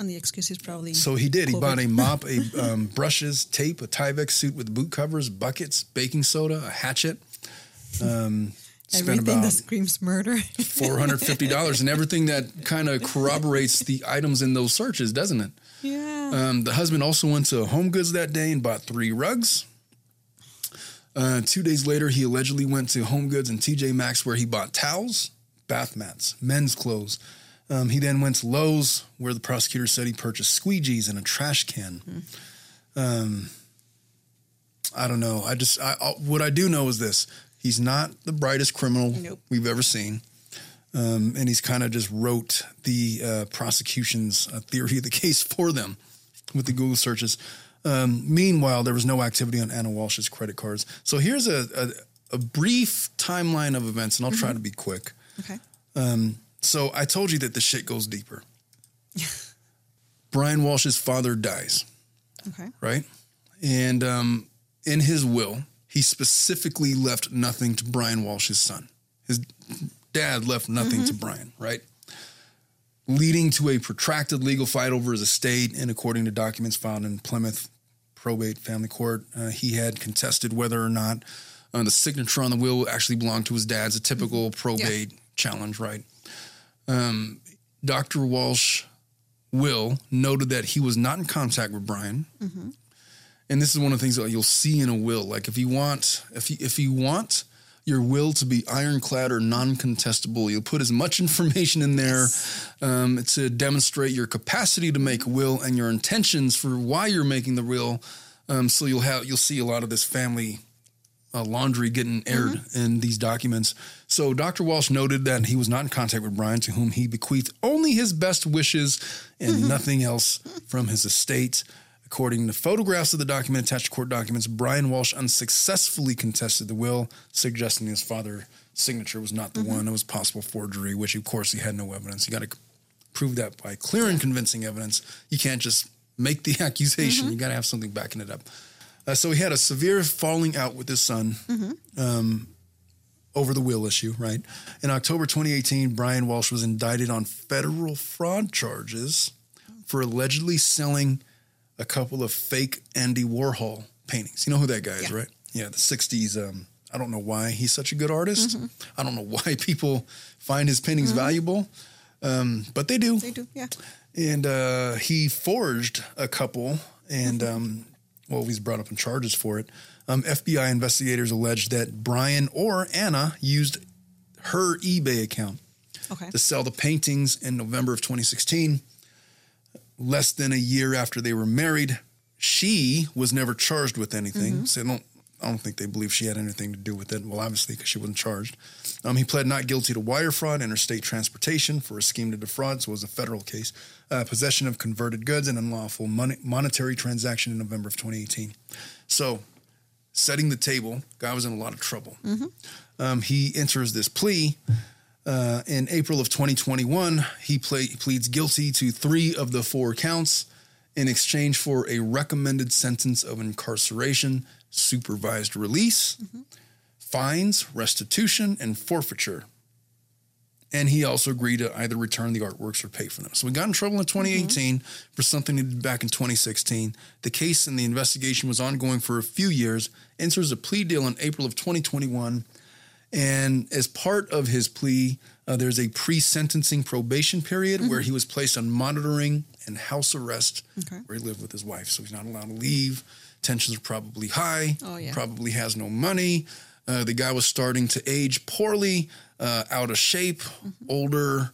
And the excuse is probably So he did. He bought a mop, a <laughs> um, brushes, tape, a Tyvek suit with boot covers, buckets, baking soda, a hatchet. Um, spent everything about that screams murder. four hundred fifty dollars, and everything that kind of <laughs> corroborates the items in those searches, doesn't it? Yeah. Um, the husband also went to Home Goods that day and bought three rugs. Uh, two days later, he allegedly went to Home Goods and TJ Maxx where he bought towels, bath mats, men's clothes. Um, he then went to Lowe's where the prosecutor said he purchased squeegees and a trash can. Um, I don't know. I just I, I, what I do know is this: he's not the brightest criminal Nope. we've ever seen. Um, and he's kind of just wrote the uh, prosecution's uh, theory of the <laughs> case for them with the Google searches. Um, meanwhile, there was no activity on Ana Walshe's credit cards. So here's a, a, a brief timeline of events, and I'll try to be quick. okay. So I told you that the shit goes deeper. <laughs> Brian Walshe's father dies, Okay. right? And um, in his will, he specifically left nothing to Brian Walshe's son. His dad left nothing to Brian, right? Leading to a protracted legal fight over his estate. And according to documents found in Plymouth probate family court, uh, he had contested whether or not uh, the signature on the will actually belonged to his dad's, a typical probate challenge, right? Um, Dr. Walshe will noted that he was not in contact with Brian. And this is one of the things that you'll see in a will. Like if you want, if you, if you want your will to be ironclad or non-contestable, you'll put as much information in there um, to demonstrate your capacity to make a will and your intentions for why you're making the will. Um, so you'll have you'll see a lot of this family uh, laundry getting aired in these documents. So Dr. Walshe noted that he was not in contact with Brian, to whom he bequeathed only his best wishes and nothing else from his estate. According to photographs of the document attached to court documents, Brian Walshe unsuccessfully contested the will, suggesting his father's signature was not the Mm-hmm. one. It was possible forgery, which of course he had no evidence. You got to prove that by clear and convincing evidence. You can't just make the <laughs> accusation. Mm-hmm. You got to have something backing it up. Uh, so he had a severe falling out with his son um, over the will issue, right? In October 2018, Brian Walshe was indicted on federal fraud charges for allegedly selling a couple of fake Andy Warhol paintings. You know who that guy is, Yeah. right? Yeah, the 60s. Um, I don't know why he's such a good artist. I don't know <laughs> why people find his paintings valuable, um, but they do They do, yeah. and uh, he forged a couple, and um, well, he's brought up in charges for it. Um, FBI investigators alleged that Brian or Ana used her eBay account Okay. to sell the paintings in November of 2016. Less than a year after they were married, she was never charged with anything. So I don't, I don't think they believe she had anything to do with it. Well, obviously, because she wasn't charged. Um, he pled not guilty to wire fraud, interstate transportation for a scheme to defraud, so it was a federal case. Uh, possession of converted goods and unlawful money, monetary transaction in November of 2018. So, setting the table, guy was in a lot of trouble. Um, he enters this plea uh, in April of 2021, he play, pleads guilty to three of the four counts in exchange for a recommended sentence of incarceration, supervised release, fines, restitution, and forfeiture. And he also agreed to either return the artworks or pay for them. So we got in trouble in 2018 for something he did back in 2016. The case and the investigation was ongoing for a few years. Enters a plea deal in April of 2021. And as part of his plea, uh, there's a pre sentencing probation period where he was placed on monitoring and house arrest, Okay. where he lived with his wife. So he's not allowed to leave. Tensions are probably high. Oh, yeah. Probably has no money. Uh, the guy was starting to age poorly, uh, out of shape, older.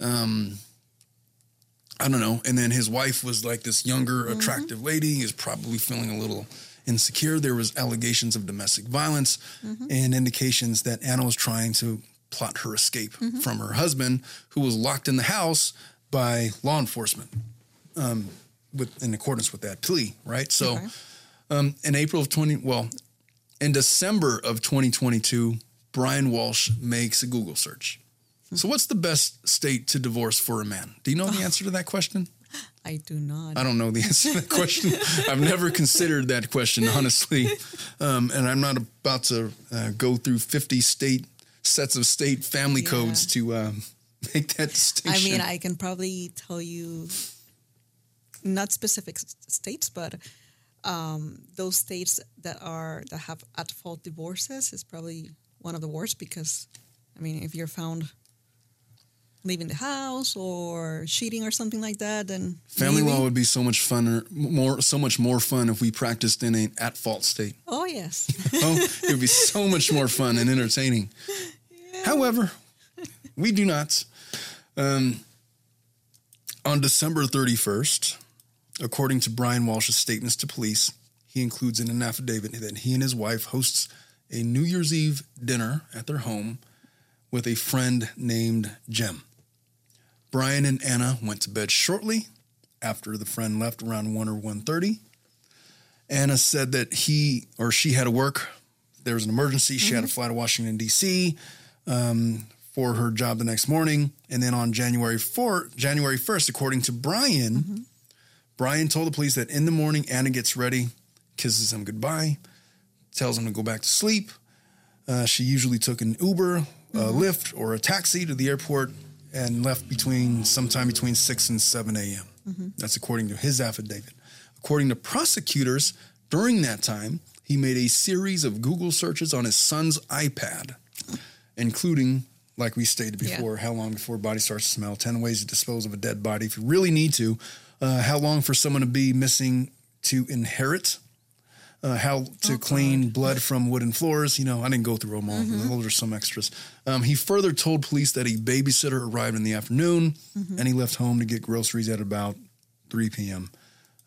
Um, I don't know. And then his wife was like this younger, attractive lady. He was probably feeling a little insecure. There was allegations of domestic violence and indications that Ana was trying to plot her escape from her husband, who was locked in the house by law enforcement, um, with in accordance with that plea. Right. So, Okay. um, in April of twenty, well, in December of 2022, Brian Walshe makes a Google search. So, what's the best state to divorce for a man? Do you know the answer to that question? I do not. I don't know the <laughs> answer to that question. I've never considered that question, honestly. Um, and I'm not about to uh, go through 50 state sets of state family Yeah. codes to um, <laughs> make that distinction. I mean, I can probably tell you not specific states, but um, those states that are that have at fault divorces is probably one of the worst because, I mean, if you're found leaving the house or cheating or something like that, then family maybe- law would be so much funner, more, so much more fun if we practiced in an at fault state. Oh yes, <laughs> Oh, it would be so much more fun and entertaining. However, we do not. Um, on December 31st, according to Brian Walshe's statements to police, he includes in an affidavit that he and his wife hosts a New Year's Eve dinner at their home with a friend named Gem. Brian and Ana went to bed shortly after the friend left around 1 or 1.30. Ana said that he or she had to work. There was an emergency. She had to fly to Washington, D.C. Um, for her job the next morning. And then on January 4, January 1st, according to Brian, Brian told the police that in the morning, Ana gets ready, kisses him goodbye, tells him to go back to sleep. Uh, she usually took an Uber, a Lyft, or a taxi to the airport and left between sometime between 6 and 7 a.m. That's according to his affidavit. According to prosecutors, during that time, he made a series of Google searches on his son's iPad, including, like we stated Yeah. before, how long before a body starts to smell, 10 ways to dispose of a dead body if you really need to, uh, how long for someone to be missing to inherit, uh, how to clean blood from wooden floors. You know, I didn't go through them all. Those are some extras. Um, he further told police that a babysitter arrived in the afternoon and he left home to get groceries at about 3 p.m.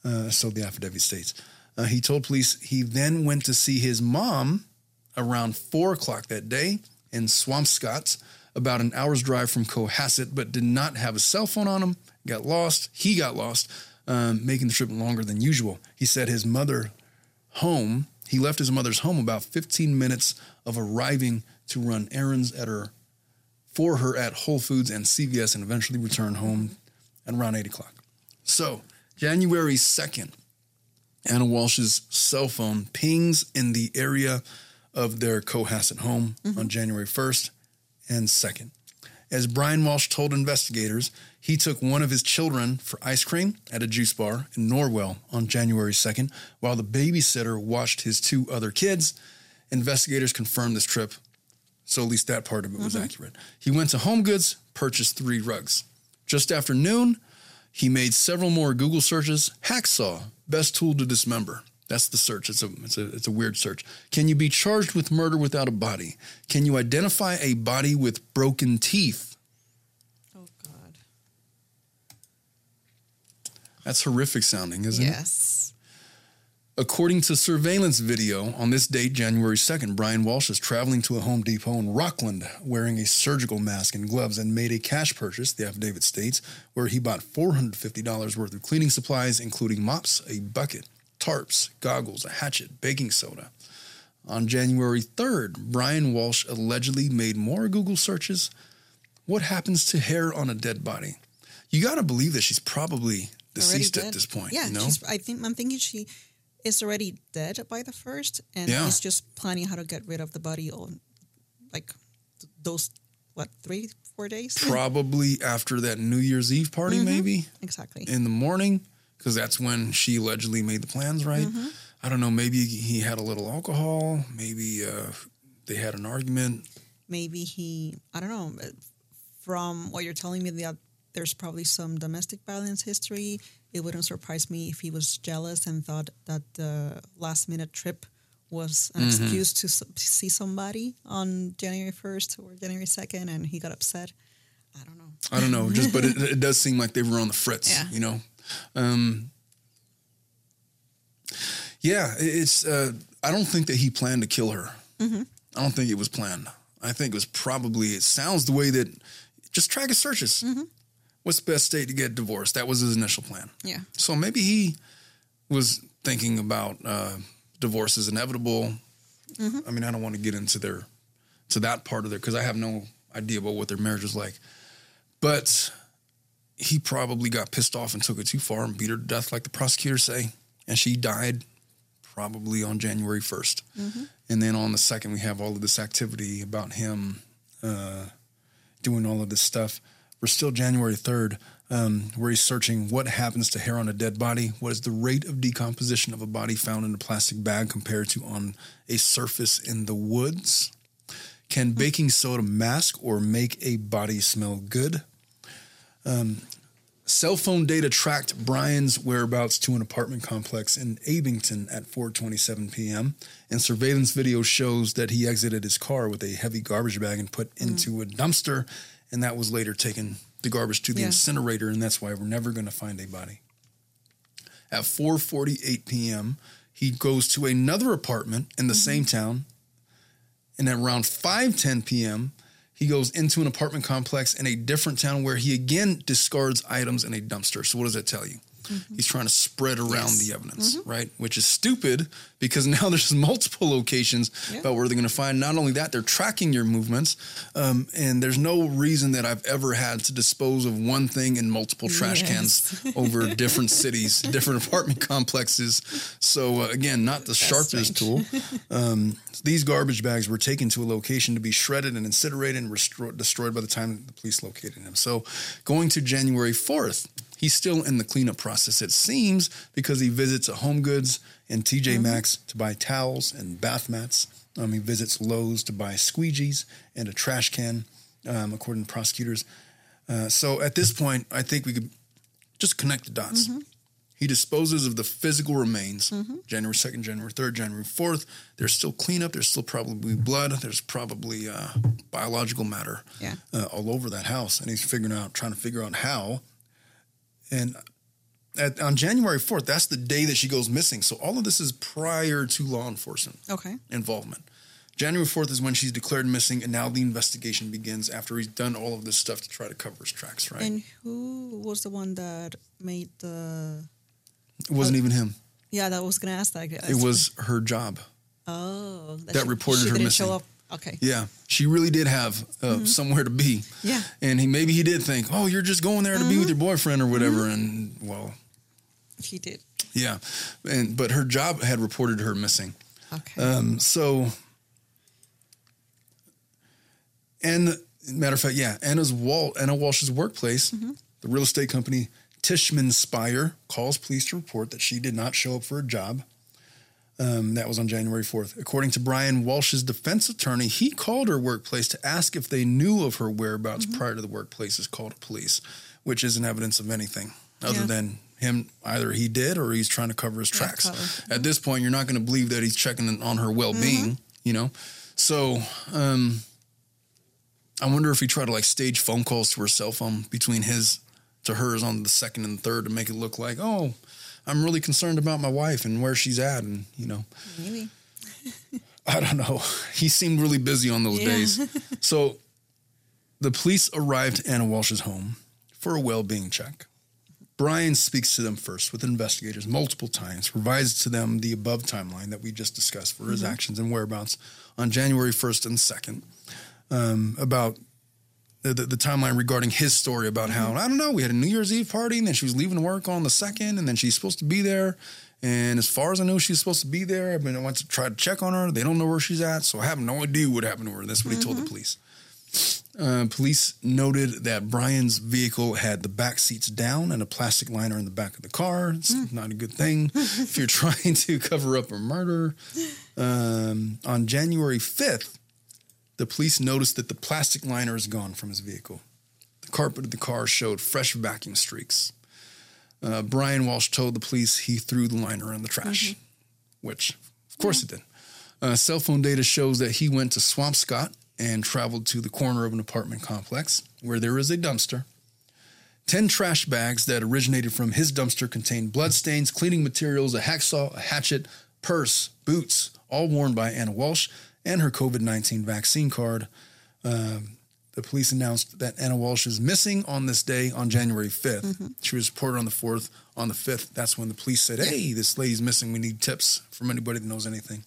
Uh, so the affidavit states. Uh, he told police he then went to see his mom around four o'clock that day in Swampscott, about an hour's drive from Cohasset, but did not have a cell phone on him. Got lost. He got lost. um, making the trip longer than usual. He said his mother home, he left his mother's home about 15 minutes of arriving to run errands at her for her at Whole Foods and CVS and eventually returned home at around 8 o'clock. So, January 2nd, Ana Walshe's cell phone pings in the area of their Cohasset home mm-hmm. on January 1st and 2nd. As Brian Walshe told investigators, he took one of his children for ice cream at a juice bar in Norwell on January 2nd, while the babysitter watched his two other kids. Investigators confirmed this trip, so at least that part of it was mm-hmm. accurate. He went to Home Goods, purchased three rugs. Just after noon, he made several more Google searches. Hacksaw, best tool to dismember. That's the search. It's a, it's a it's a weird search. Can you be charged with murder without a body? Can you identify a body with broken teeth? Oh God. That's horrific sounding, isn't yes. it? Yes. According to surveillance video, on this date, January 2nd, Brian Walshe is traveling to a Home Depot in Rockland wearing a surgical mask and gloves and made a cash purchase, the affidavit states, where he bought $450 worth of cleaning supplies, including mops, a bucket, tarps, goggles, a hatchet, baking soda. On January 3rd, Brian Walshe allegedly made more Google searches. What happens to hair on a dead body? You got to believe that she's probably deceased at this point. Yeah, you know? I think I'm thinking she is already dead by the first, and yeah. he's just planning how to get rid of the body on like those what three four days. Probably after that New Year's Eve party, mm-hmm. maybe exactly in the morning because that's when she allegedly made the plans, right? Mm-hmm. I don't know. Maybe he had a little alcohol. Maybe uh, they had an argument. Maybe he, I don't know. From what you're telling me, that there's probably some domestic violence history. It wouldn't surprise me if he was jealous and thought that the last minute trip was an mm-hmm. excuse to see somebody on January 1st or January 2nd, and he got upset. I don't know. I don't know. Just, but it, <laughs> it does seem like they were on the fritz. Yeah. You know, um, yeah, it's. Uh, I don't think that he planned to kill her. Mm-hmm. I don't think it was planned. I think it was probably. It sounds the way that just track his searches. Mm-hmm. What's the best state to get divorced? That was his initial plan. Yeah. So maybe he was thinking about uh, divorce is inevitable. Mm-hmm. I mean, I don't want to get into their to that part of their because I have no idea about what their marriage was like. But he probably got pissed off and took it too far and beat her to death, like the prosecutors say. And she died probably on January 1st. Mm-hmm. And then on the second, we have all of this activity about him uh, doing all of this stuff. We're still January 3rd, um, where he's searching what happens to hair on a dead body. What is the rate of decomposition of a body found in a plastic bag compared to on a surface in the woods? Can mm-hmm. baking soda mask or make a body smell good? Um, cell phone data tracked Brian's whereabouts to an apartment complex in Abington at 4:27 p.m. and surveillance video shows that he exited his car with a heavy garbage bag and put mm. into a dumpster and that was later taken the garbage to the yeah. incinerator and that's why we're never going to find a body. At 4:48 p.m., he goes to another apartment in the mm-hmm. same town and at around 5:10 p.m., he goes into an apartment complex in a different town where he again discards items in a dumpster. So what does that tell you? Mm-hmm. He's trying to spread around yes. the evidence, mm-hmm. right? Which is stupid because now <laughs> there's multiple locations yeah. about where they're going to find. Not only that, they're tracking your movements, um, and there's no reason that I've ever had to dispose of one thing in multiple trash yes. cans over <laughs> different cities, different apartment complexes. So uh, again, not the That's sharpest strange. tool. <laughs> Um, these garbage bags were taken to a location to be shredded and incinerated and restro- destroyed by the time the police located him. So going to January 4th, he's still in the cleanup process, it seems, because he visits a Home Goods and TJ mm-hmm. Maxx to buy towels and bath mats. Um, he visits Lowe's to buy squeegees and a trash can, um, according to prosecutors. Uh, so at this point, I think we could just connect the dots. Mm-hmm. He disposes of the physical remains mm-hmm. January 2nd, January 3rd, January 4th. There's still cleanup. There's still probably blood. There's probably uh, biological matter yeah. uh, all over that house. And he's figuring out, trying to figure out how and at, on January 4th, that's the day that she goes missing. So all of this is prior to law enforcement okay. involvement. January 4th is when she's declared missing, and now the investigation begins after he's done all of this stuff to try to cover his tracks, right? And who was the one that made the It wasn't uh, even him. Yeah, that was gonna ask that. It was her job. oh that she- reported she her missing. Okay. Yeah, she really did have uh, somewhere to be. Mm-hmm. Yeah. and he maybe he did think, oh, you're just going there to be with Mm-hmm. your boyfriend or whatever, and well, He did. yeah, and but her job had reported her missing. Okay. Um, so, and matter of fact, yeah, Ana's Wal- Ana Walshe's workplace, the real estate company Tishman Speyer, calls police to report that she did not show up for a job. Um, that was on January 4th. According to Brian Walshe's defense attorney, he called her workplace to ask if they knew of her whereabouts prior to the workplace's call to police, which isn't evidence of anything other Yeah. than him either he did or he's trying to cover his tracks. cover. At this point, you're not going to believe that he's checking on her well being, you know? So, um, I wonder if he tried to like stage phone calls to her cell phone between his to hers on the second and third to make it look like, oh, I'm really concerned about my wife and where she's at, and you know, Maybe. <laughs> I don't know. He seemed really busy on those Yeah. days. <laughs> So, the police arrived at Ana Walshe's home for a well-being check. Brian speaks to them first with investigators multiple times, provides to them the above timeline that we just discussed for his actions and whereabouts on January 1st and 2nd. Um, about the, the, the timeline regarding his story about how, I don't know, we had a New Year's Eve party and then she was leaving work on the 2nd and then she's supposed to be there. And as far as I know, she's supposed to be there. I mean, I went to try to check on her. They don't know where she's at. So I have no idea what happened to her. That's what he told the police. Uh, police noted that Brian's vehicle had the back seats down and a plastic liner in the back of the car. It's not a good thing if you're <laughs> trying to cover up a murder. <laughs> Um, on January 5th, the police noticed that the plastic liner is gone from his vehicle. The carpet of the car showed fresh vacuum streaks. Uh, Brian Walshe told the police he threw the liner in the trash, which, of course, he did. Uh, cell phone data shows that he went to Swampscott and traveled to the corner of an apartment complex where there is a dumpster. Ten trash bags that originated from his dumpster contained bloodstains, cleaning materials, a hacksaw, a hatchet, purse, boots, all worn by Ana Walshe, and her COVID 19 vaccine card. Um, the police announced that Ana Walshe is missing on this day on January 5th. She was reported on the 4th. On the 5th, that's when the police said, Hey, this lady's missing. We need tips from anybody that knows anything.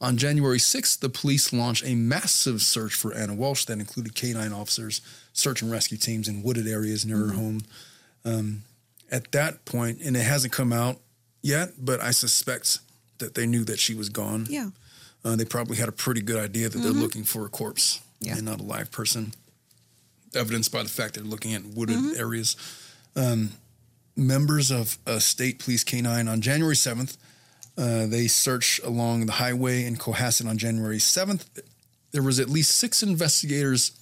On January 6th, the police launched a massive search for Ana Walshe that included canine officers, search and rescue teams in wooded areas near her home. Um, at that point, and it hasn't come out yet, but I suspect that they knew that she was gone. Yeah. Uh, they probably had a pretty good idea that they're looking for a corpse Yeah. and not a live person, evidenced by the fact they're looking at wooded areas. Um, members of a state police canine on January 7th, uh, they search along the highway in Cohasset on January 7th. There was at least six investigators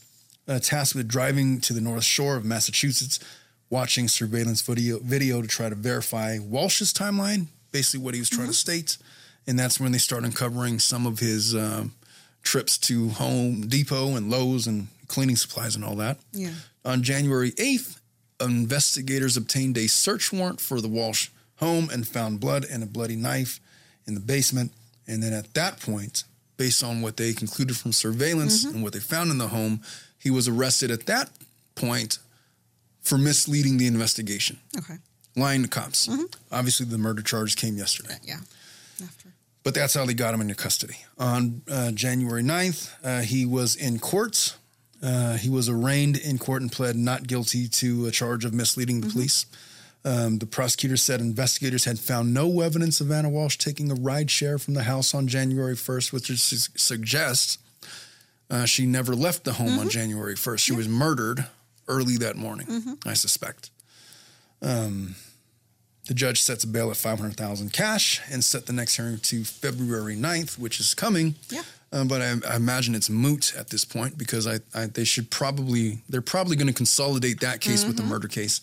uh, tasked with driving to the North Shore of Massachusetts, watching surveillance video, video to try to verify Walshe's timeline, basically what he was trying to state. And that's when they start uncovering some of his um, trips to Home Depot and Lowe's and cleaning supplies and all that. Yeah. On January 8th, investigators obtained a search warrant for the Walshe home and found blood and a bloody knife in the basement. And then at that point, based on what they concluded from surveillance and what they found in the home, he was arrested at that point for misleading the investigation, Okay. lying to cops. Obviously, the murder charge came yesterday. Yeah. But that's how they got him into custody. On uh, January 9th, uh, he was in court. Uh, he was arraigned in court and pled not guilty to a charge of misleading the police. Um, the prosecutor said investigators had found no evidence of Ana Walshe taking a ride share from the house on January 1st, which su- suggests uh, she never left the home on January 1st. She was murdered early that morning, I suspect. Um, the judge sets a bail at 500000 cash and set the next hearing to February 9th, which is coming. Yeah. Uh, but I, I imagine it's moot at this point because I, I they should probably they're probably going to consolidate that case with the murder case.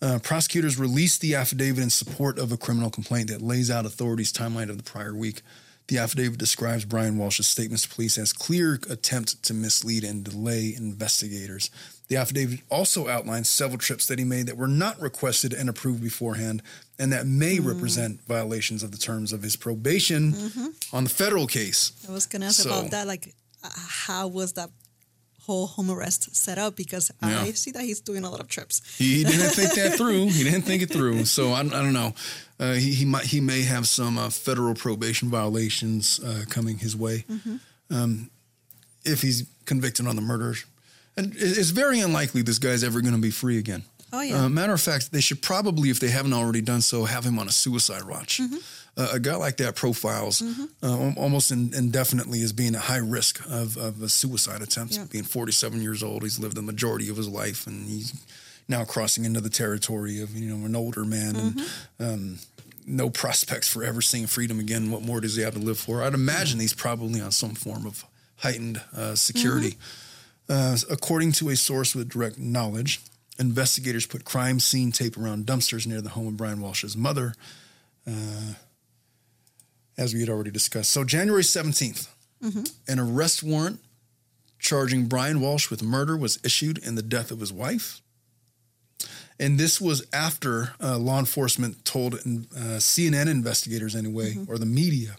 Uh, prosecutors released the affidavit in support of a criminal complaint that lays out authorities' timeline of the prior week. The affidavit describes Brian Walshe's statements to police as clear attempt to mislead and delay investigators. The affidavit also outlines several trips that he made that were not requested and approved beforehand, and that may represent violations of the terms of his probation on the federal case. I was gonna ask So- about that. Like, uh, how was that whole home arrest set up because Yeah. I see that he's doing a lot of trips. He didn't think that <laughs> through. He didn't think it through. So I, I don't know. Uh, he, he might he may have some uh, federal probation violations uh, coming his way um, if he's convicted on the murders. And it's very unlikely this guy's ever going to be free again. Oh, yeah. Uh, matter of fact, they should probably, if they haven't already done so, have him on a suicide watch. Uh, a guy like that profiles uh, almost in, indefinitely as being at high risk of, of a suicide attempt. Yeah. Being 47 years old, he's lived the majority of his life, and he's now crossing into the territory of you know an older man and um, no prospects for ever seeing freedom again. What more does he have to live for? I'd imagine he's probably on some form of heightened uh, security. Uh, according to a source with direct knowledge, investigators put crime scene tape around dumpsters near the home of Brian Walshe's mother, uh, as we had already discussed. So, January 17th, an arrest warrant charging Brian Walshe with murder was issued in the death of his wife. And this was after uh, law enforcement told uh, CNN investigators, anyway, or the media,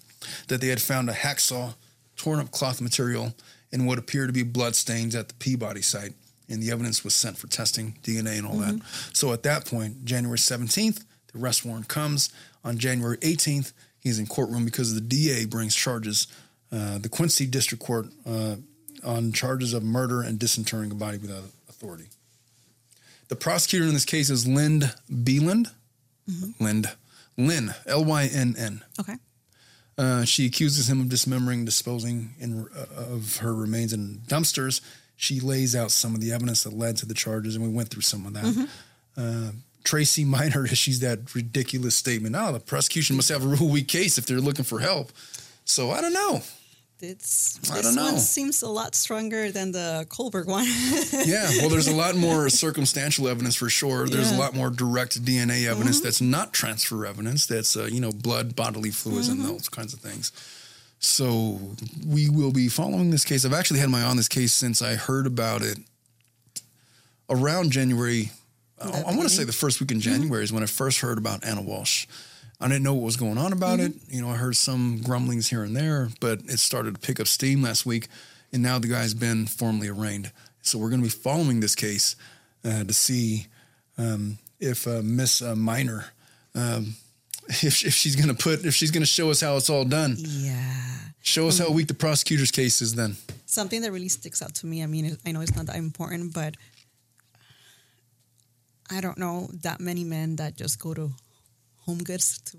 that they had found a hacksaw, torn up cloth material, and what appeared to be bloodstains at the Peabody site. And the evidence was sent for testing, DNA, and all that. So at that point, January 17th, the arrest warrant comes. On January 18th, he's in courtroom because the DA brings charges, uh, the Quincy District Court, uh, on charges of murder and disinterring a body without authority. The prosecutor in this case is Lind Beland. Lind. Lynn, L Y N N. Okay. Uh, she accuses him of dismembering, disposing in, uh, of her remains in dumpsters. She lays out some of the evidence that led to the charges, and we went through some of that. Uh, Tracy Miner <laughs> issues that ridiculous statement. Oh, the prosecution must have a real weak case if they're looking for help. So I don't know. It's, I this don't know. one seems a lot stronger than the Kohlberg one. <laughs> Yeah, well, there's a lot <laughs> more circumstantial evidence for sure. There's a lot more direct DNA evidence mm-hmm. that's not transfer evidence. That's uh, you know blood, bodily fluids, and mm-hmm. those kinds of things. So we will be following this case. I've actually had my eye on this case since I heard about it around January. I, I want to say the first week in January is when I first heard about Ana Walshe. I didn't know what was going on about it. You know, I heard some grumblings here and there, but it started to pick up steam last week, and now the guy's been formally arraigned. So we're going to be following this case uh, to see um, if uh, Miss uh, Miner, um, <laughs> if, if she's going to put, if she's going to show us how it's all done. yeah. Show us how weak the prosecutor's case is. Then Something that really sticks out to me. I mean, I know it's not that important, but I don't know that many men that just go to HomeGoods to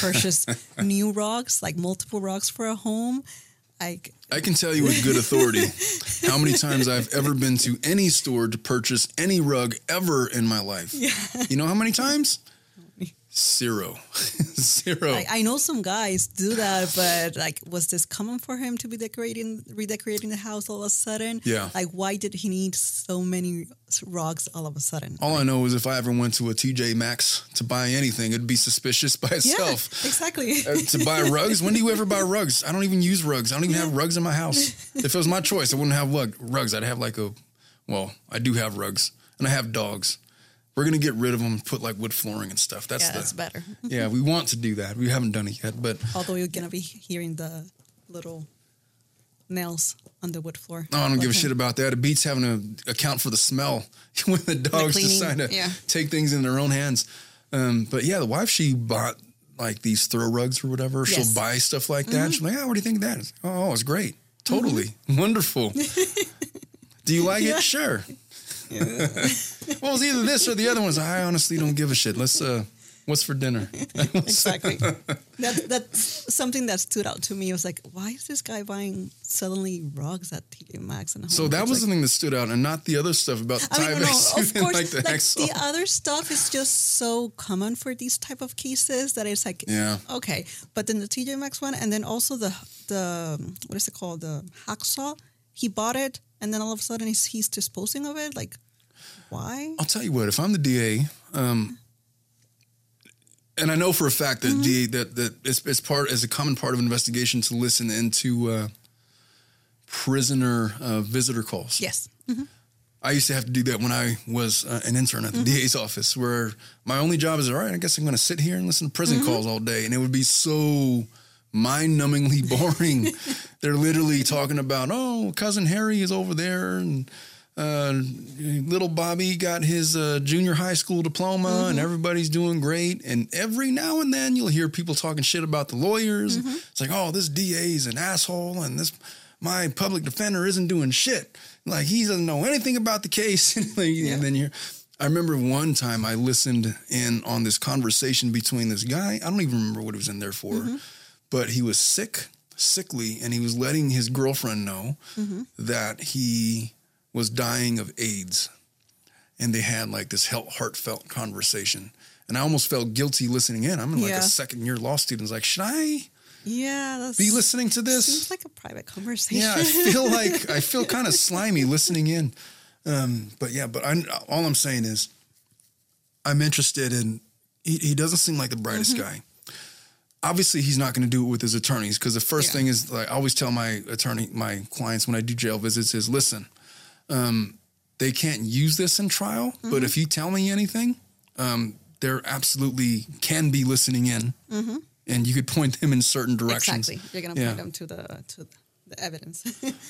purchase <laughs> new rugs, like multiple rugs for a home. Like, I can tell you with good authority how many times I've ever been to any store to purchase any rug ever in my life. <laughs> You know how many times? Zero. <laughs> Zero. I, I know some guys do that, but like, was this common for him to be decorating, redecorating the house all of a sudden? Yeah. Like, why did he need so many rugs all of a sudden? All I know is if I ever went to a TJ Maxx to buy anything, it'd be suspicious by yeah, itself. exactly. Uh, to buy rugs? When do you ever buy rugs? I don't even use rugs. I don't even have rugs in my house. <laughs> If it was my choice, I wouldn't have rug, rugs. I'd have like a, well, I do have rugs and I have dogs. We're gonna get rid of them and put like wood flooring and stuff. That's yeah, the that's better. <laughs> yeah. We want to do that. We haven't done it yet, but Although you're gonna be hearing the little nails on the wood floor. No, I don't give a Okay. shit about that. It beats having to account for the smell <laughs> when the dogs cleaning, decide to yeah. take things in their own hands. Um, but yeah, the wife she bought like these throw rugs or whatever. Yes. Mm-hmm. She'll buy stuff like that. She's like, "Yeah, what do you think of that?" It's, oh, it's great, totally <laughs> wonderful. do you like it? Sure. <laughs> well, it's either this or the other ones. I honestly don't give a shit. Let's. uh What's for dinner? <laughs> Exactly. that that's something that stood out to me. It was like, why is this guy buying suddenly rugs at TJ Maxx and so that was like, the thing that stood out, and not the other stuff about the I mean, no, no, of <laughs> course, like the like the other stuff is just so common for these type of cases that it's like, Yeah. okay. But then the TJ Maxx one, and then also the the what is it called, the hacksaw. He bought it, and then all of a sudden he's, he's disposing of it. Like, why? I'll tell you what. If I'm the DA, um, and I know for a fact that Mm-hmm. DA that that it's, it's part as a common part of investigation to listen into uh, prisoner uh, visitor calls. Yes. I used to have to do that when I was uh, an intern at the Mm-hmm. DA's office, where my only job is all right. I guess I'm going to sit here and listen to prison Mm-hmm. calls all day, and it would be so mind-numbingly <laughs> boring. They're literally talking about, oh, cousin Harry is over there, and uh, little Bobby got his uh, junior high school diploma, mm-hmm. and everybody's doing great. And every now and then, you'll hear people talking shit about the lawyers. Mm-hmm. It's like, oh, this DA is an asshole, and this my public defender isn't doing shit. Like he doesn't know anything about the case. <laughs> yeah. And then you're. I remember one time I listened in on this conversation between this guy. I don't even remember what he was in there for. Mm-hmm but he was sick, sickly, and he was letting his girlfriend know mm-hmm. that he was dying of AIDS. And they had like this heartfelt conversation. And I almost felt guilty listening in. I'm in like yeah. a second year law student. Like, should I yeah, be listening to this? Seems like a private conversation. Yeah, I feel <laughs> like I feel kind of slimy listening in. Um, but yeah, but I, all I'm saying is, I'm interested in. He, he doesn't seem like the brightest mm-hmm. guy obviously he's not going to do it with his attorneys because the first yeah. thing is like I always tell my attorney, my clients when I do jail visits is listen, um, they can't use this in trial, mm-hmm. but if you tell me anything, um, they're absolutely can be listening in, mm-hmm. and you could point them in certain directions. Exactly, you're going to yeah. point them to the to the evidence.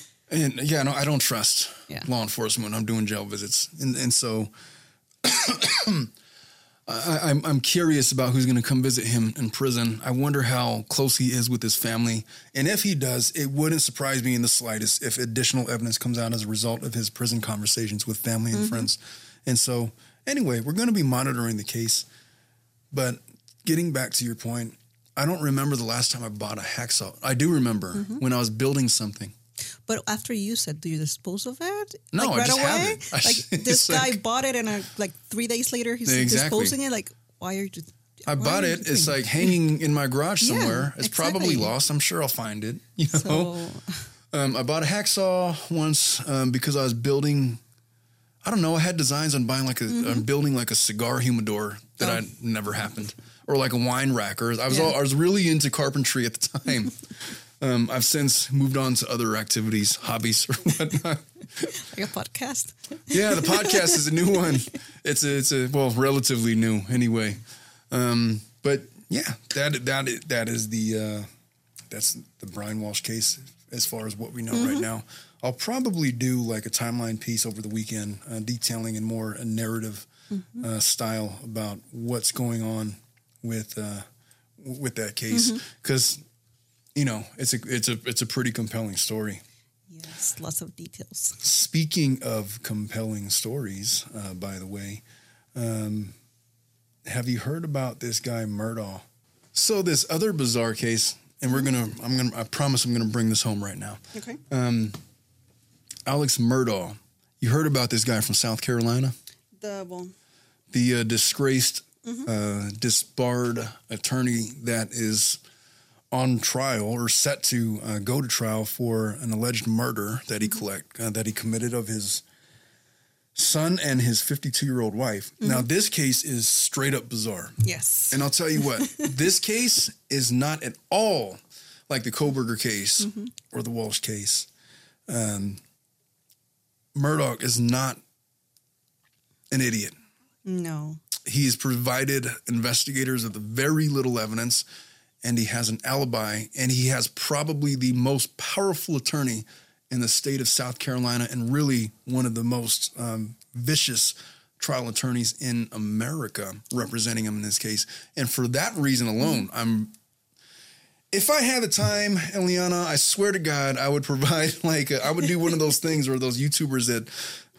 <laughs> and yeah, no, I don't trust yeah. law enforcement. I'm doing jail visits, and and so. <clears throat> I, am I'm, I'm curious about who's going to come visit him in prison. I wonder how close he is with his family. And if he does, it wouldn't surprise me in the slightest if additional evidence comes out as a result of his prison conversations with family and mm-hmm. friends. And so, anyway, we're going to be monitoring the case. But getting back to your point, I don't remember the last time I bought a hacksaw. I do remember mm-hmm. when I was building something. But after you said, do you dispose of it? No, like, right away. <laughs> Like this guy like, bought it, and uh, like three days later, he's exactly. disposing it. Like, why are you? I bought it. It's like hanging in my garage <laughs> somewhere. Yeah, it's exactly. probably lost. I'm sure I'll find it. <laughs> You know. So... Um, I bought a hacksaw once um, because I was building. I don't know. I had designs on buying like a mm-hmm. building like a cigar humidor that oh. I never happened, or like a wine racker. I was yeah. all, I was really into carpentry at the time. Um, I've since moved on to other activities, hobbies, or <laughs> whatnot. Like a podcast. yeah, the podcast is a new one. It's a, it's a well, relatively new anyway. Um, but yeah, that that that is the uh, that's the Brian Walshe case as far as what we know mm-hmm. right now. I'll probably do like a timeline piece over the weekend, uh, detailing in more a narrative mm-hmm. uh, style about what's going on with uh, with that case because. Mm-hmm you know, it's a it's a it's a pretty compelling story. Yes, lots of details. Speaking of compelling stories, uh, by the way, um, have you heard about this guy Murdaugh? So this other bizarre case, and we're gonna I'm gonna I promise I'm gonna bring this home right now. Okay. Um, Alex Murdaugh, you heard about this guy from South Carolina? The well, the uh, disgraced, mm-hmm. uh, disbarred attorney that is on trial or set to uh, go to trial for an alleged murder that he mm-hmm. collect uh, that he committed of his son and his 52 year old wife. Mm-hmm. Now this case is straight up bizarre. Yes. And I'll tell you what, <laughs> this case is not at all like the Kohberger case mm-hmm. or the Walshe case. Um, Murdaugh is not an idiot. No. He's provided investigators with very little evidence and he has an alibi, and he has probably the most powerful attorney in the state of South Carolina, and really one of the most um, vicious trial attorneys in America representing him in this case. And for that reason alone, I'm. If I had the time, Iliana, I swear to God, I would <laughs> provide like a, I would do one of those things where those YouTubers that,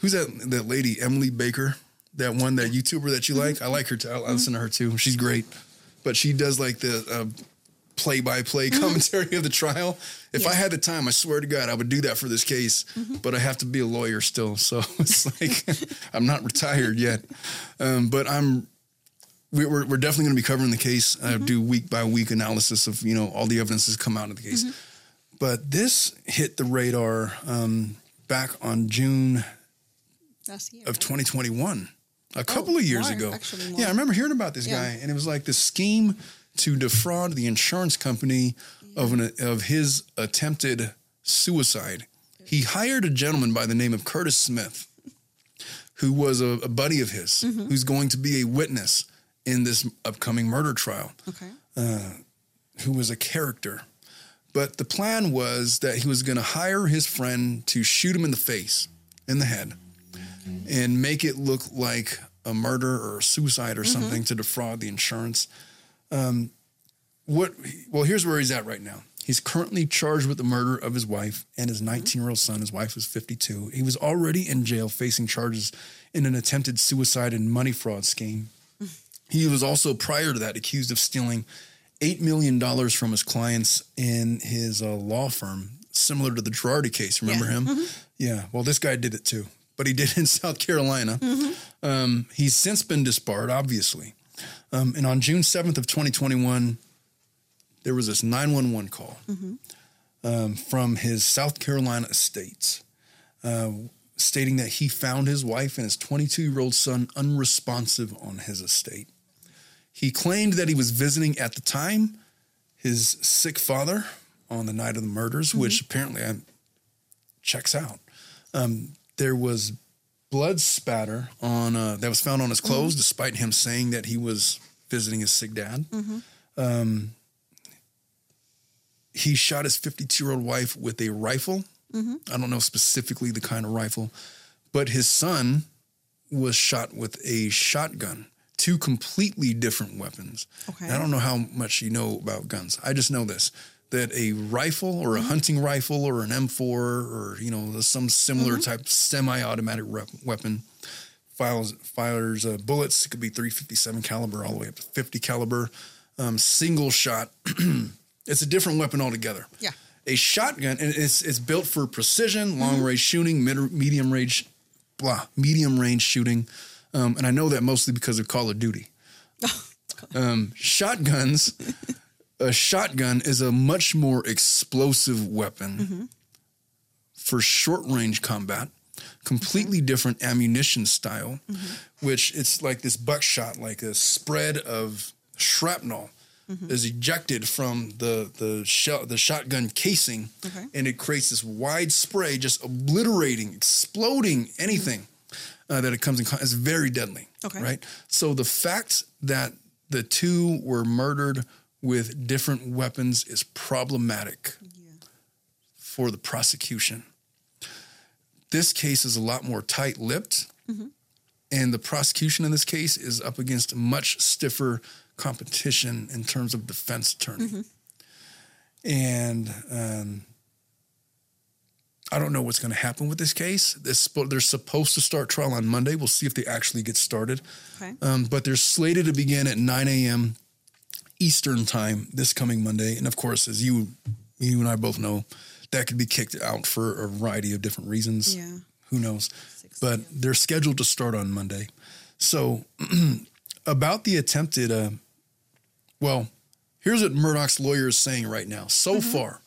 who's that that lady Emily Baker, that one that YouTuber that you like. I like her too. I, listen to her too. She's great but she does like the uh, play by play commentary of the trial. If I had the time, I swear to God, I would do that for this case. Mm-hmm. But I have to be a lawyer still, so <laughs> it's like <laughs> I'm not retired yet. Um, but I'm. We're, we're definitely going to be covering the case. Mm-hmm. I do week by week analysis of you know all the evidence that's come out of the case. Mm-hmm. But this hit the radar um, back on June year, of 2021, a couple oh, of years more, ago. Yeah, I remember hearing about this yeah. guy, and it was like the scheme to defraud the insurance company yeah. of an of his attempted suicide. He hired a gentleman by the name of Curtis Smith, who was a, a buddy of his, mm-hmm. who's going to be a witness in this upcoming murder trial. Okay. Uh, who was a character. But the plan was that he was going to hire his friend to shoot him in the face, in the head, and make it look like a murder or a suicide or something to defraud the insurance. Um, what? Well, here's where he's at right now. He's currently charged with the murder of his wife and his 19 year old son. His wife was 52. He was already in jail facing charges in an attempted suicide and money fraud scheme. He was also, prior to that, accused of stealing $8 million from his clients in his uh, law firm, similar to the Girardi case. Remember Yeah. him? Yeah. Well, this guy did it too, but he did it in <laughs> South Carolina. Um, he's since been disbarred, obviously. Um, and on June 7th of 2021, there was this 911 call um, from his South Carolina estates uh, stating that he found his wife and his 22 year old son unresponsive on his estate. He claimed that he was visiting at the time his sick father on the night of the murders, which apparently uh, checks out. Um, there was blood spatter on uh, that was found on his clothes, despite him saying that he was visiting his sick dad. Um, he shot his 52 year old wife with a rifle. I don't know specifically the kind of rifle, but his son was shot with a shotgun. Two completely different weapons. Okay. And I don't know how much you know about guns. I just know this that a rifle or a hunting rifle or an M4 or you know some similar type semi-automatic rep- weapon fires fires uh, bullets. It could be 357 caliber all the way up to 50 caliber. Um, single shot. <clears throat> it's a different weapon altogether. Yeah. A shotgun, and it's it's built for precision, long range shooting, mid, medium range, blah, medium range shooting, um, and I know that mostly because of Call of Duty. <laughs> um, shotguns, <laughs> a shotgun is a much more explosive weapon mm-hmm. for short range combat. Completely mm-hmm. different ammunition style, mm-hmm. which it's like this buckshot, like a spread of shrapnel is ejected from the the shell, the shotgun casing, Okay. and it creates this wide spray, just obliterating, exploding anything uh, that it comes in. Con- it's very deadly. Okay. Right. So the fact that the two were murdered with different weapons is problematic for the prosecution. This case is a lot more tight lipped, and the prosecution in this case is up against much stiffer competition in terms of defense attorney. And um, I don't know what's going to happen with this case. This, they're supposed to start trial on Monday. We'll see if they actually get started. Okay. Um, but they're slated to begin at 9 a.m. Eastern time this coming Monday. And of course, as you you and I both know, that could be kicked out for a variety of different reasons. Yeah. Who knows? But they're scheduled to start on Monday. So <clears throat> about the attempted uh, well, here's what Murdaugh's lawyer is saying right now. So far,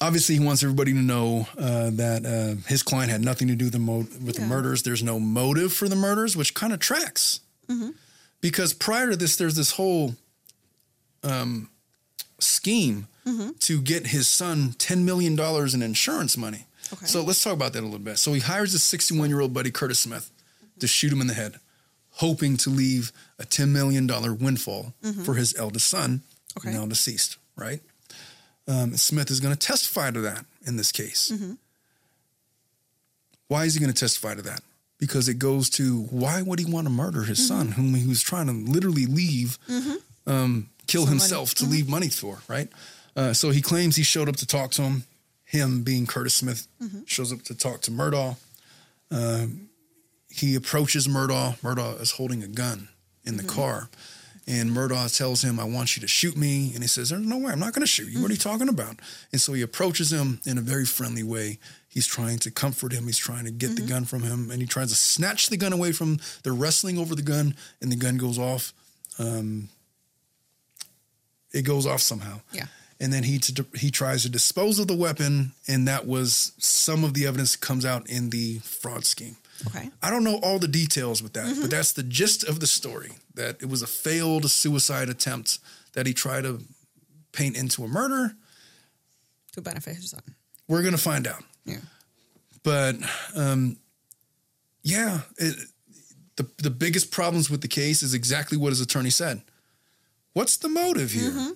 obviously, he wants everybody to know uh, that uh, his client had nothing to do with the, mo- with the murders. There's no motive for the murders, which kind of tracks. Because prior to this, there's this whole um, scheme to get his son $10 million in insurance money. Okay. So let's talk about that a little bit. So he hires his 61 year old buddy, Curtis Smith, to shoot him in the head, hoping to leave a $10 million windfall for his eldest son, Okay. now deceased, right? Um, Smith is going to testify to that in this case. Why is he going to testify to that? Because it goes to why would he want to murder his son, whom he was trying to literally leave, um, kill Some money. himself to leave money for, right? Uh, so he claims he showed up to talk to him. Him being Curtis Smith shows up to talk to Murdaugh. Um, he approaches Murdaugh. Murdaugh is holding a gun in the car. And Murdaugh tells him, I want you to shoot me. And he says, There's no way, I'm not going to shoot you. What are you talking about? And so he approaches him in a very friendly way. He's trying to comfort him. He's trying to get the gun from him. And he tries to snatch the gun away from They're wrestling over the gun, and the gun goes off. Um, it goes off somehow. Yeah. And then he t- he tries to dispose of the weapon, and that was some of the evidence that comes out in the fraud scheme. Okay. I don't know all the details with that, but that's the gist of the story. That it was a failed suicide attempt that he tried to paint into a murder. To benefit his son. We're gonna find out. Yeah. But um, yeah, it, the the biggest problems with the case is exactly what his attorney said. What's the motive here?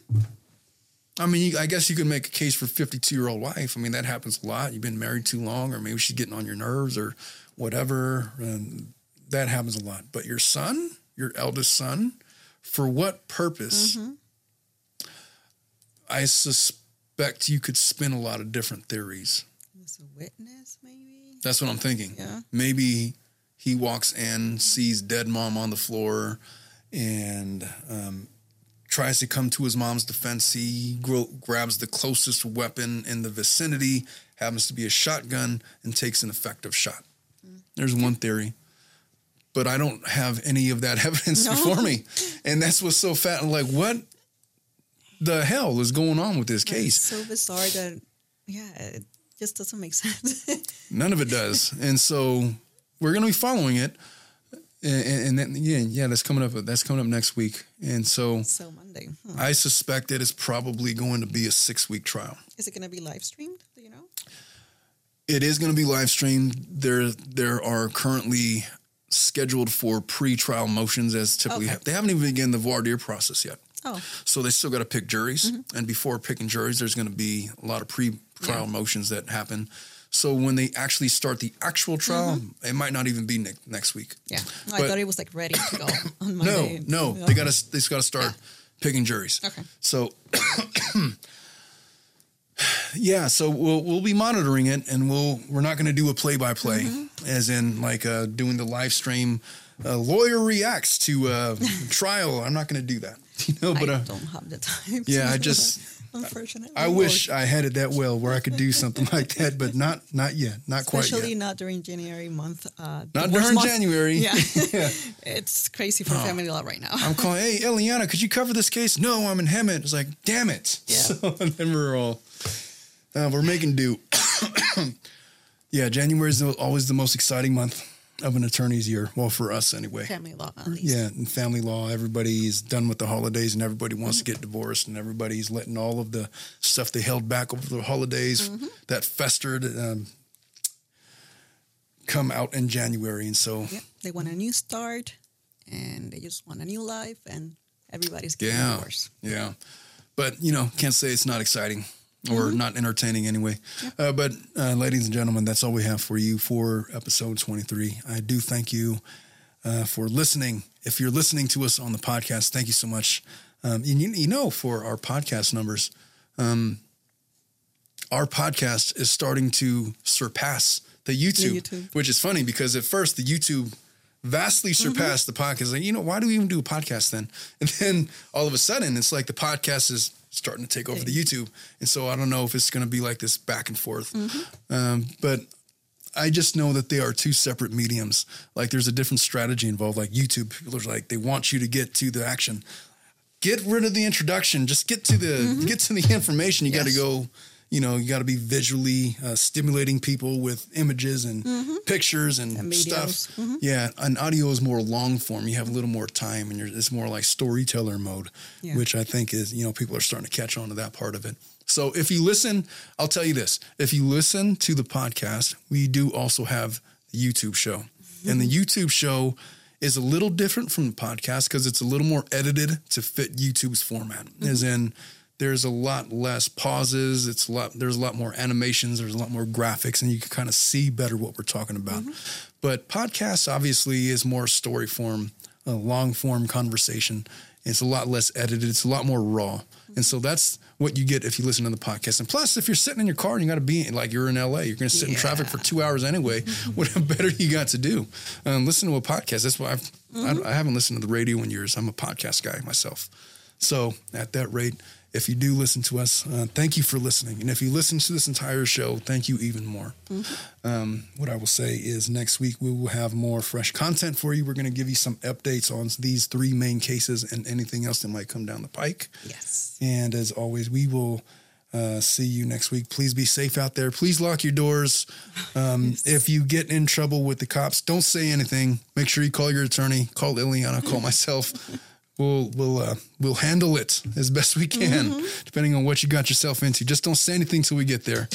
I mean, you, I guess you could make a case for 52 year old wife. I mean, that happens a lot. You've been married too long, or maybe she's getting on your nerves, or whatever. And that happens a lot. But your son, your eldest son, for what purpose? Mm-hmm. I suspect you could spin a lot of different theories. Was a witness, maybe? That's what I'm thinking. Yeah. Maybe he walks in, sees dead mom on the floor, and um, tries to come to his mom's defense. He gro- grabs the closest weapon in the vicinity, happens to be a shotgun, and takes an effective shot. There's one theory. But I don't have any of that <laughs> evidence No. before me. And that's what's so fat. I'm like, what the hell is going on with this It's case? so bizarre that, yeah, it just doesn't make <laughs> sense. None of it does. and so we're going to be following it. And, and then, yeah, yeah, that's coming up. That's coming up next week. And so so Monday. Hmm. I suspect that it's probably going to be a six week trial. Is it going to be live streamed? Do you know? It is going to be live streamed. There, there are currently scheduled for pre-trial motions as typically Okay. ha- they haven't even begun the voir dire process yet. Oh, So they still got to pick juries, mm-hmm. and before picking juries, there's going to be a lot of pre-trial Yeah. motions that happen. So when they actually start the actual trial, mm-hmm. it might not even be ne- next week. yeah. No, I thought it was like ready to go <coughs> on No, Monday. no, they got to they just got to start Yeah. picking juries. Okay. So <coughs> <coughs> yeah, so we'll we'll be monitoring it, and we'll we're not going to do a play by play, as in like uh, doing the live stream. A lawyer reacts to a trial. I'm not going to do that, <laughs> you know. But I uh, don't have the time. yeah, I just <laughs> unfortunately. I wish I had it that well where I could do <laughs> something like that, but not not yet, not quite especially not during January month. Uh, Not during month. January. Yeah, yeah. <laughs> <laughs> it's crazy for family law right now. I'm calling, hey, Iliana, could you cover this case? No, I'm in Hemet. It's like, damn it. Yeah. So and then we're all, uh, we're making do. <coughs> yeah, January is always the most exciting month of an attorney's year. Well, for us anyway. family law, at least. Yeah, in family law, everybody's done with the holidays and everybody wants to get divorced and everybody's letting all of the stuff they held back over the holidays that festered um, come out in January. And so, Yeah, they want a new start, and they just want a new life, and everybody's getting Yeah. divorced. Yeah. But, you know, can't say it's not exciting or Mm-hmm. not entertaining anyway. Uh, but, uh, ladies and gentlemen, that's all we have for you for episode 23. I do thank you uh, for listening. If you're listening to us on the podcast, thank you so much. Um, and you, you know, for our podcast numbers, um, our podcast is starting to surpass the YouTube, YouTube. which is funny because at first the YouTube vastly surpassed the podcast. Like, you know, why do we even do a podcast then? <laughs> And then all of a sudden, it's like the podcast is starting to take over the YouTube. And so I don't know if it's going to be like this back and forth. Um, but I just know that they are two separate mediums. Like there's a different strategy involved. Like YouTube, people are like, they want you to get to the action. Get rid of the introduction. Just get to the get to the <laughs> information. You got to go. You know, you got to be visually uh, stimulating people with images and mm-hmm. pictures and, And stuff. videos. Mm-hmm. Yeah, and audio is more long form. You have a little more time, and you're, it's more like storyteller mode, Yeah. which I think is you know people are starting to catch on to that part of it. So if you listen, I'll tell you this: if you listen to the podcast, we do also have the YouTube show, and the mm-hmm. YouTube show is a little different from the podcast because it's a little more edited to fit YouTube's format. As in, there's a lot less pauses. It's a lot. There's a lot more animations. There's a lot more graphics, and you can kind of see better what we're talking about. But podcast obviously is more story form, a long form conversation. It's a lot less edited. It's a lot more raw, and so that's what you get if you listen to the podcast. And plus, if you're sitting in your car and you got to be like you're in LA, you're going to sit in traffic for two hours anyway. <laughs> what <laughs> better you got to do? Um, listen to a podcast. That's why I've, I, I haven't listened to the radio in years. I'm a podcast guy myself. So at that rate, if you do listen to us, uh, thank you for listening. And if you listen to this entire show, thank you even more. Um, what I will say is next week we will have more fresh content for you. We're going to give you some updates on these three main cases and anything else that might come down the pike. Yes. And as always, we will uh, see you next week. Please be safe out there. Please lock your doors. Um, <laughs> If you get in trouble with the cops, don't say anything. Make sure you call your attorney. Call Iliana. Call <laughs> myself. We'll we'll uh, we'll handle it as best we can, depending on what you got yourself into. Just don't say anything till we get there,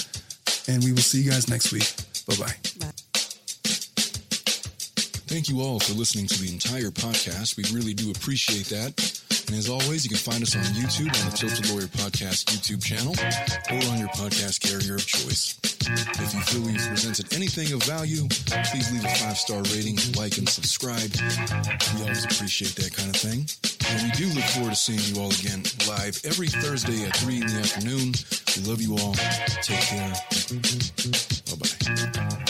and we will see you guys next week. Bye bye. Bye. Thank you all for listening to the entire podcast. We really do appreciate that. And as always, you can find us on YouTube on the Tilted Lawyer Podcast YouTube channel or on your podcast carrier of choice. If you feel we've presented anything of value, please leave a five star rating, like, and subscribe. We always appreciate that kind of thing. And we do look forward to seeing you all again live every Thursday at 3 in the afternoon. We love you all. Take care. Bye bye.